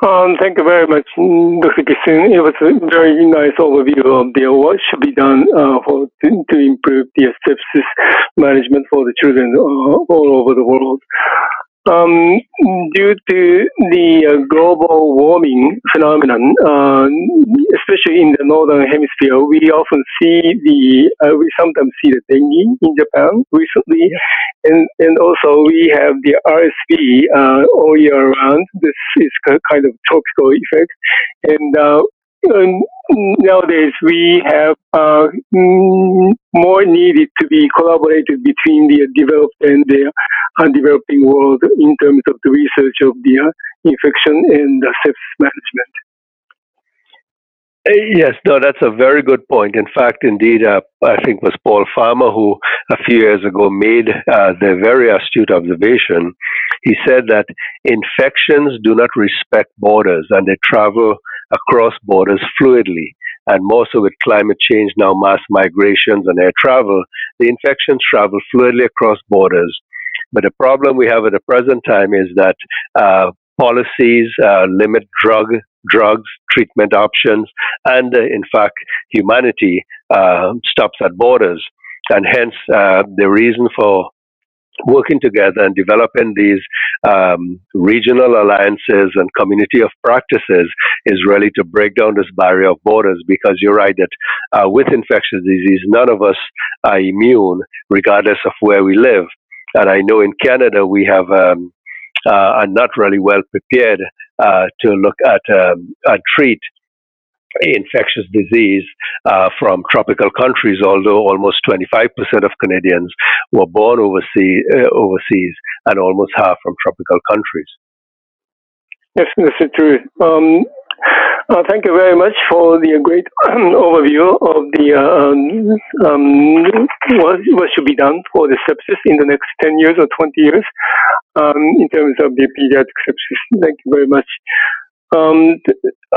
Um, thank you very much, Dr. Kissoon. It was a very nice overview of the, what should be done uh, for to, to, improve the sepsis management for the children uh, all over the world. Um, due to the uh, global warming phenomenon, uh, especially in the northern hemisphere, we often see the uh, we sometimes see the dengue in Japan recently, and and also we have the RSV uh, all year round. This is kind of tropical effect, and uh, nowadays we have uh, more needed to be collaborated between the developed and the developing world in terms of the research of the uh, infection and the sepsis management. Uh, yes, no, that's a very good point. In fact, indeed, uh, I think was Paul Farmer who a few years ago made uh, the very astute observation. He said that infections do not respect borders and they travel across borders fluidly. And more so with climate change, now mass migrations and air travel, the infections travel fluidly across borders. But the problem we have at the present time is that uh, policies uh, limit drug drugs, treatment options, and uh, in fact, humanity uh, stops at borders. And hence, uh, the reason for working together and developing these um, regional alliances and community of practices is really to break down this barrier of borders because you're right that uh, with infectious disease, none of us are immune regardless of where we live. And I know in Canada we have um, uh, are not really well prepared uh, to look at um, and treat infectious disease uh, from tropical countries, although almost 25% of Canadians were born overseas, uh, overseas and almost half from tropical countries. Yes, this is true. Um, uh, thank you very much for the great overview of the uh, um, um, what, what should be done for the sepsis in the next 10 years or 20 years um, in terms of the pediatric sepsis. Thank you very much. Um,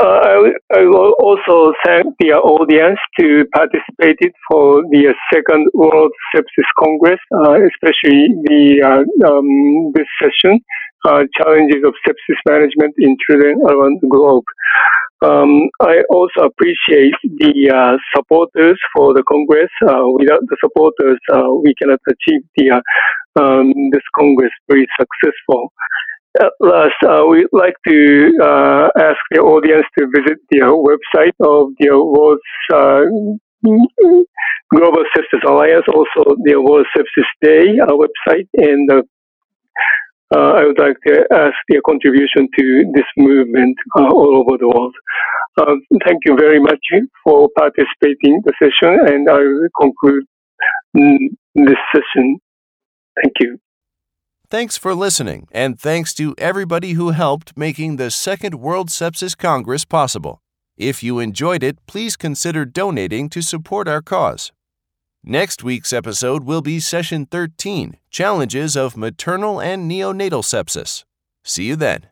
uh, I, I, will also thank the audience to participate for the second World Sepsis Congress, uh, especially the uh, um, this session, uh, challenges of sepsis management in children around the globe. Um, I also appreciate the uh, supporters for the Congress. Uh, without the supporters, we cannot achieve the um, this Congress very successful. At last, uh, we'd like to uh, ask the audience to visit the website of the World uh, Global Sepsis Alliance, also the World Sepsis Day uh, website, and uh, I would like to ask their contribution to this movement uh, all over the world. Thank you very much for participating in the session, and I will conclude mm, this session. Thank you. Thanks for listening, and thanks to everybody who helped making the Second World Sepsis Congress possible. If you enjoyed it, please consider donating to support our cause. Next week's episode will be Session 13 Challenges of Maternal and Neonatal Sepsis. See you then.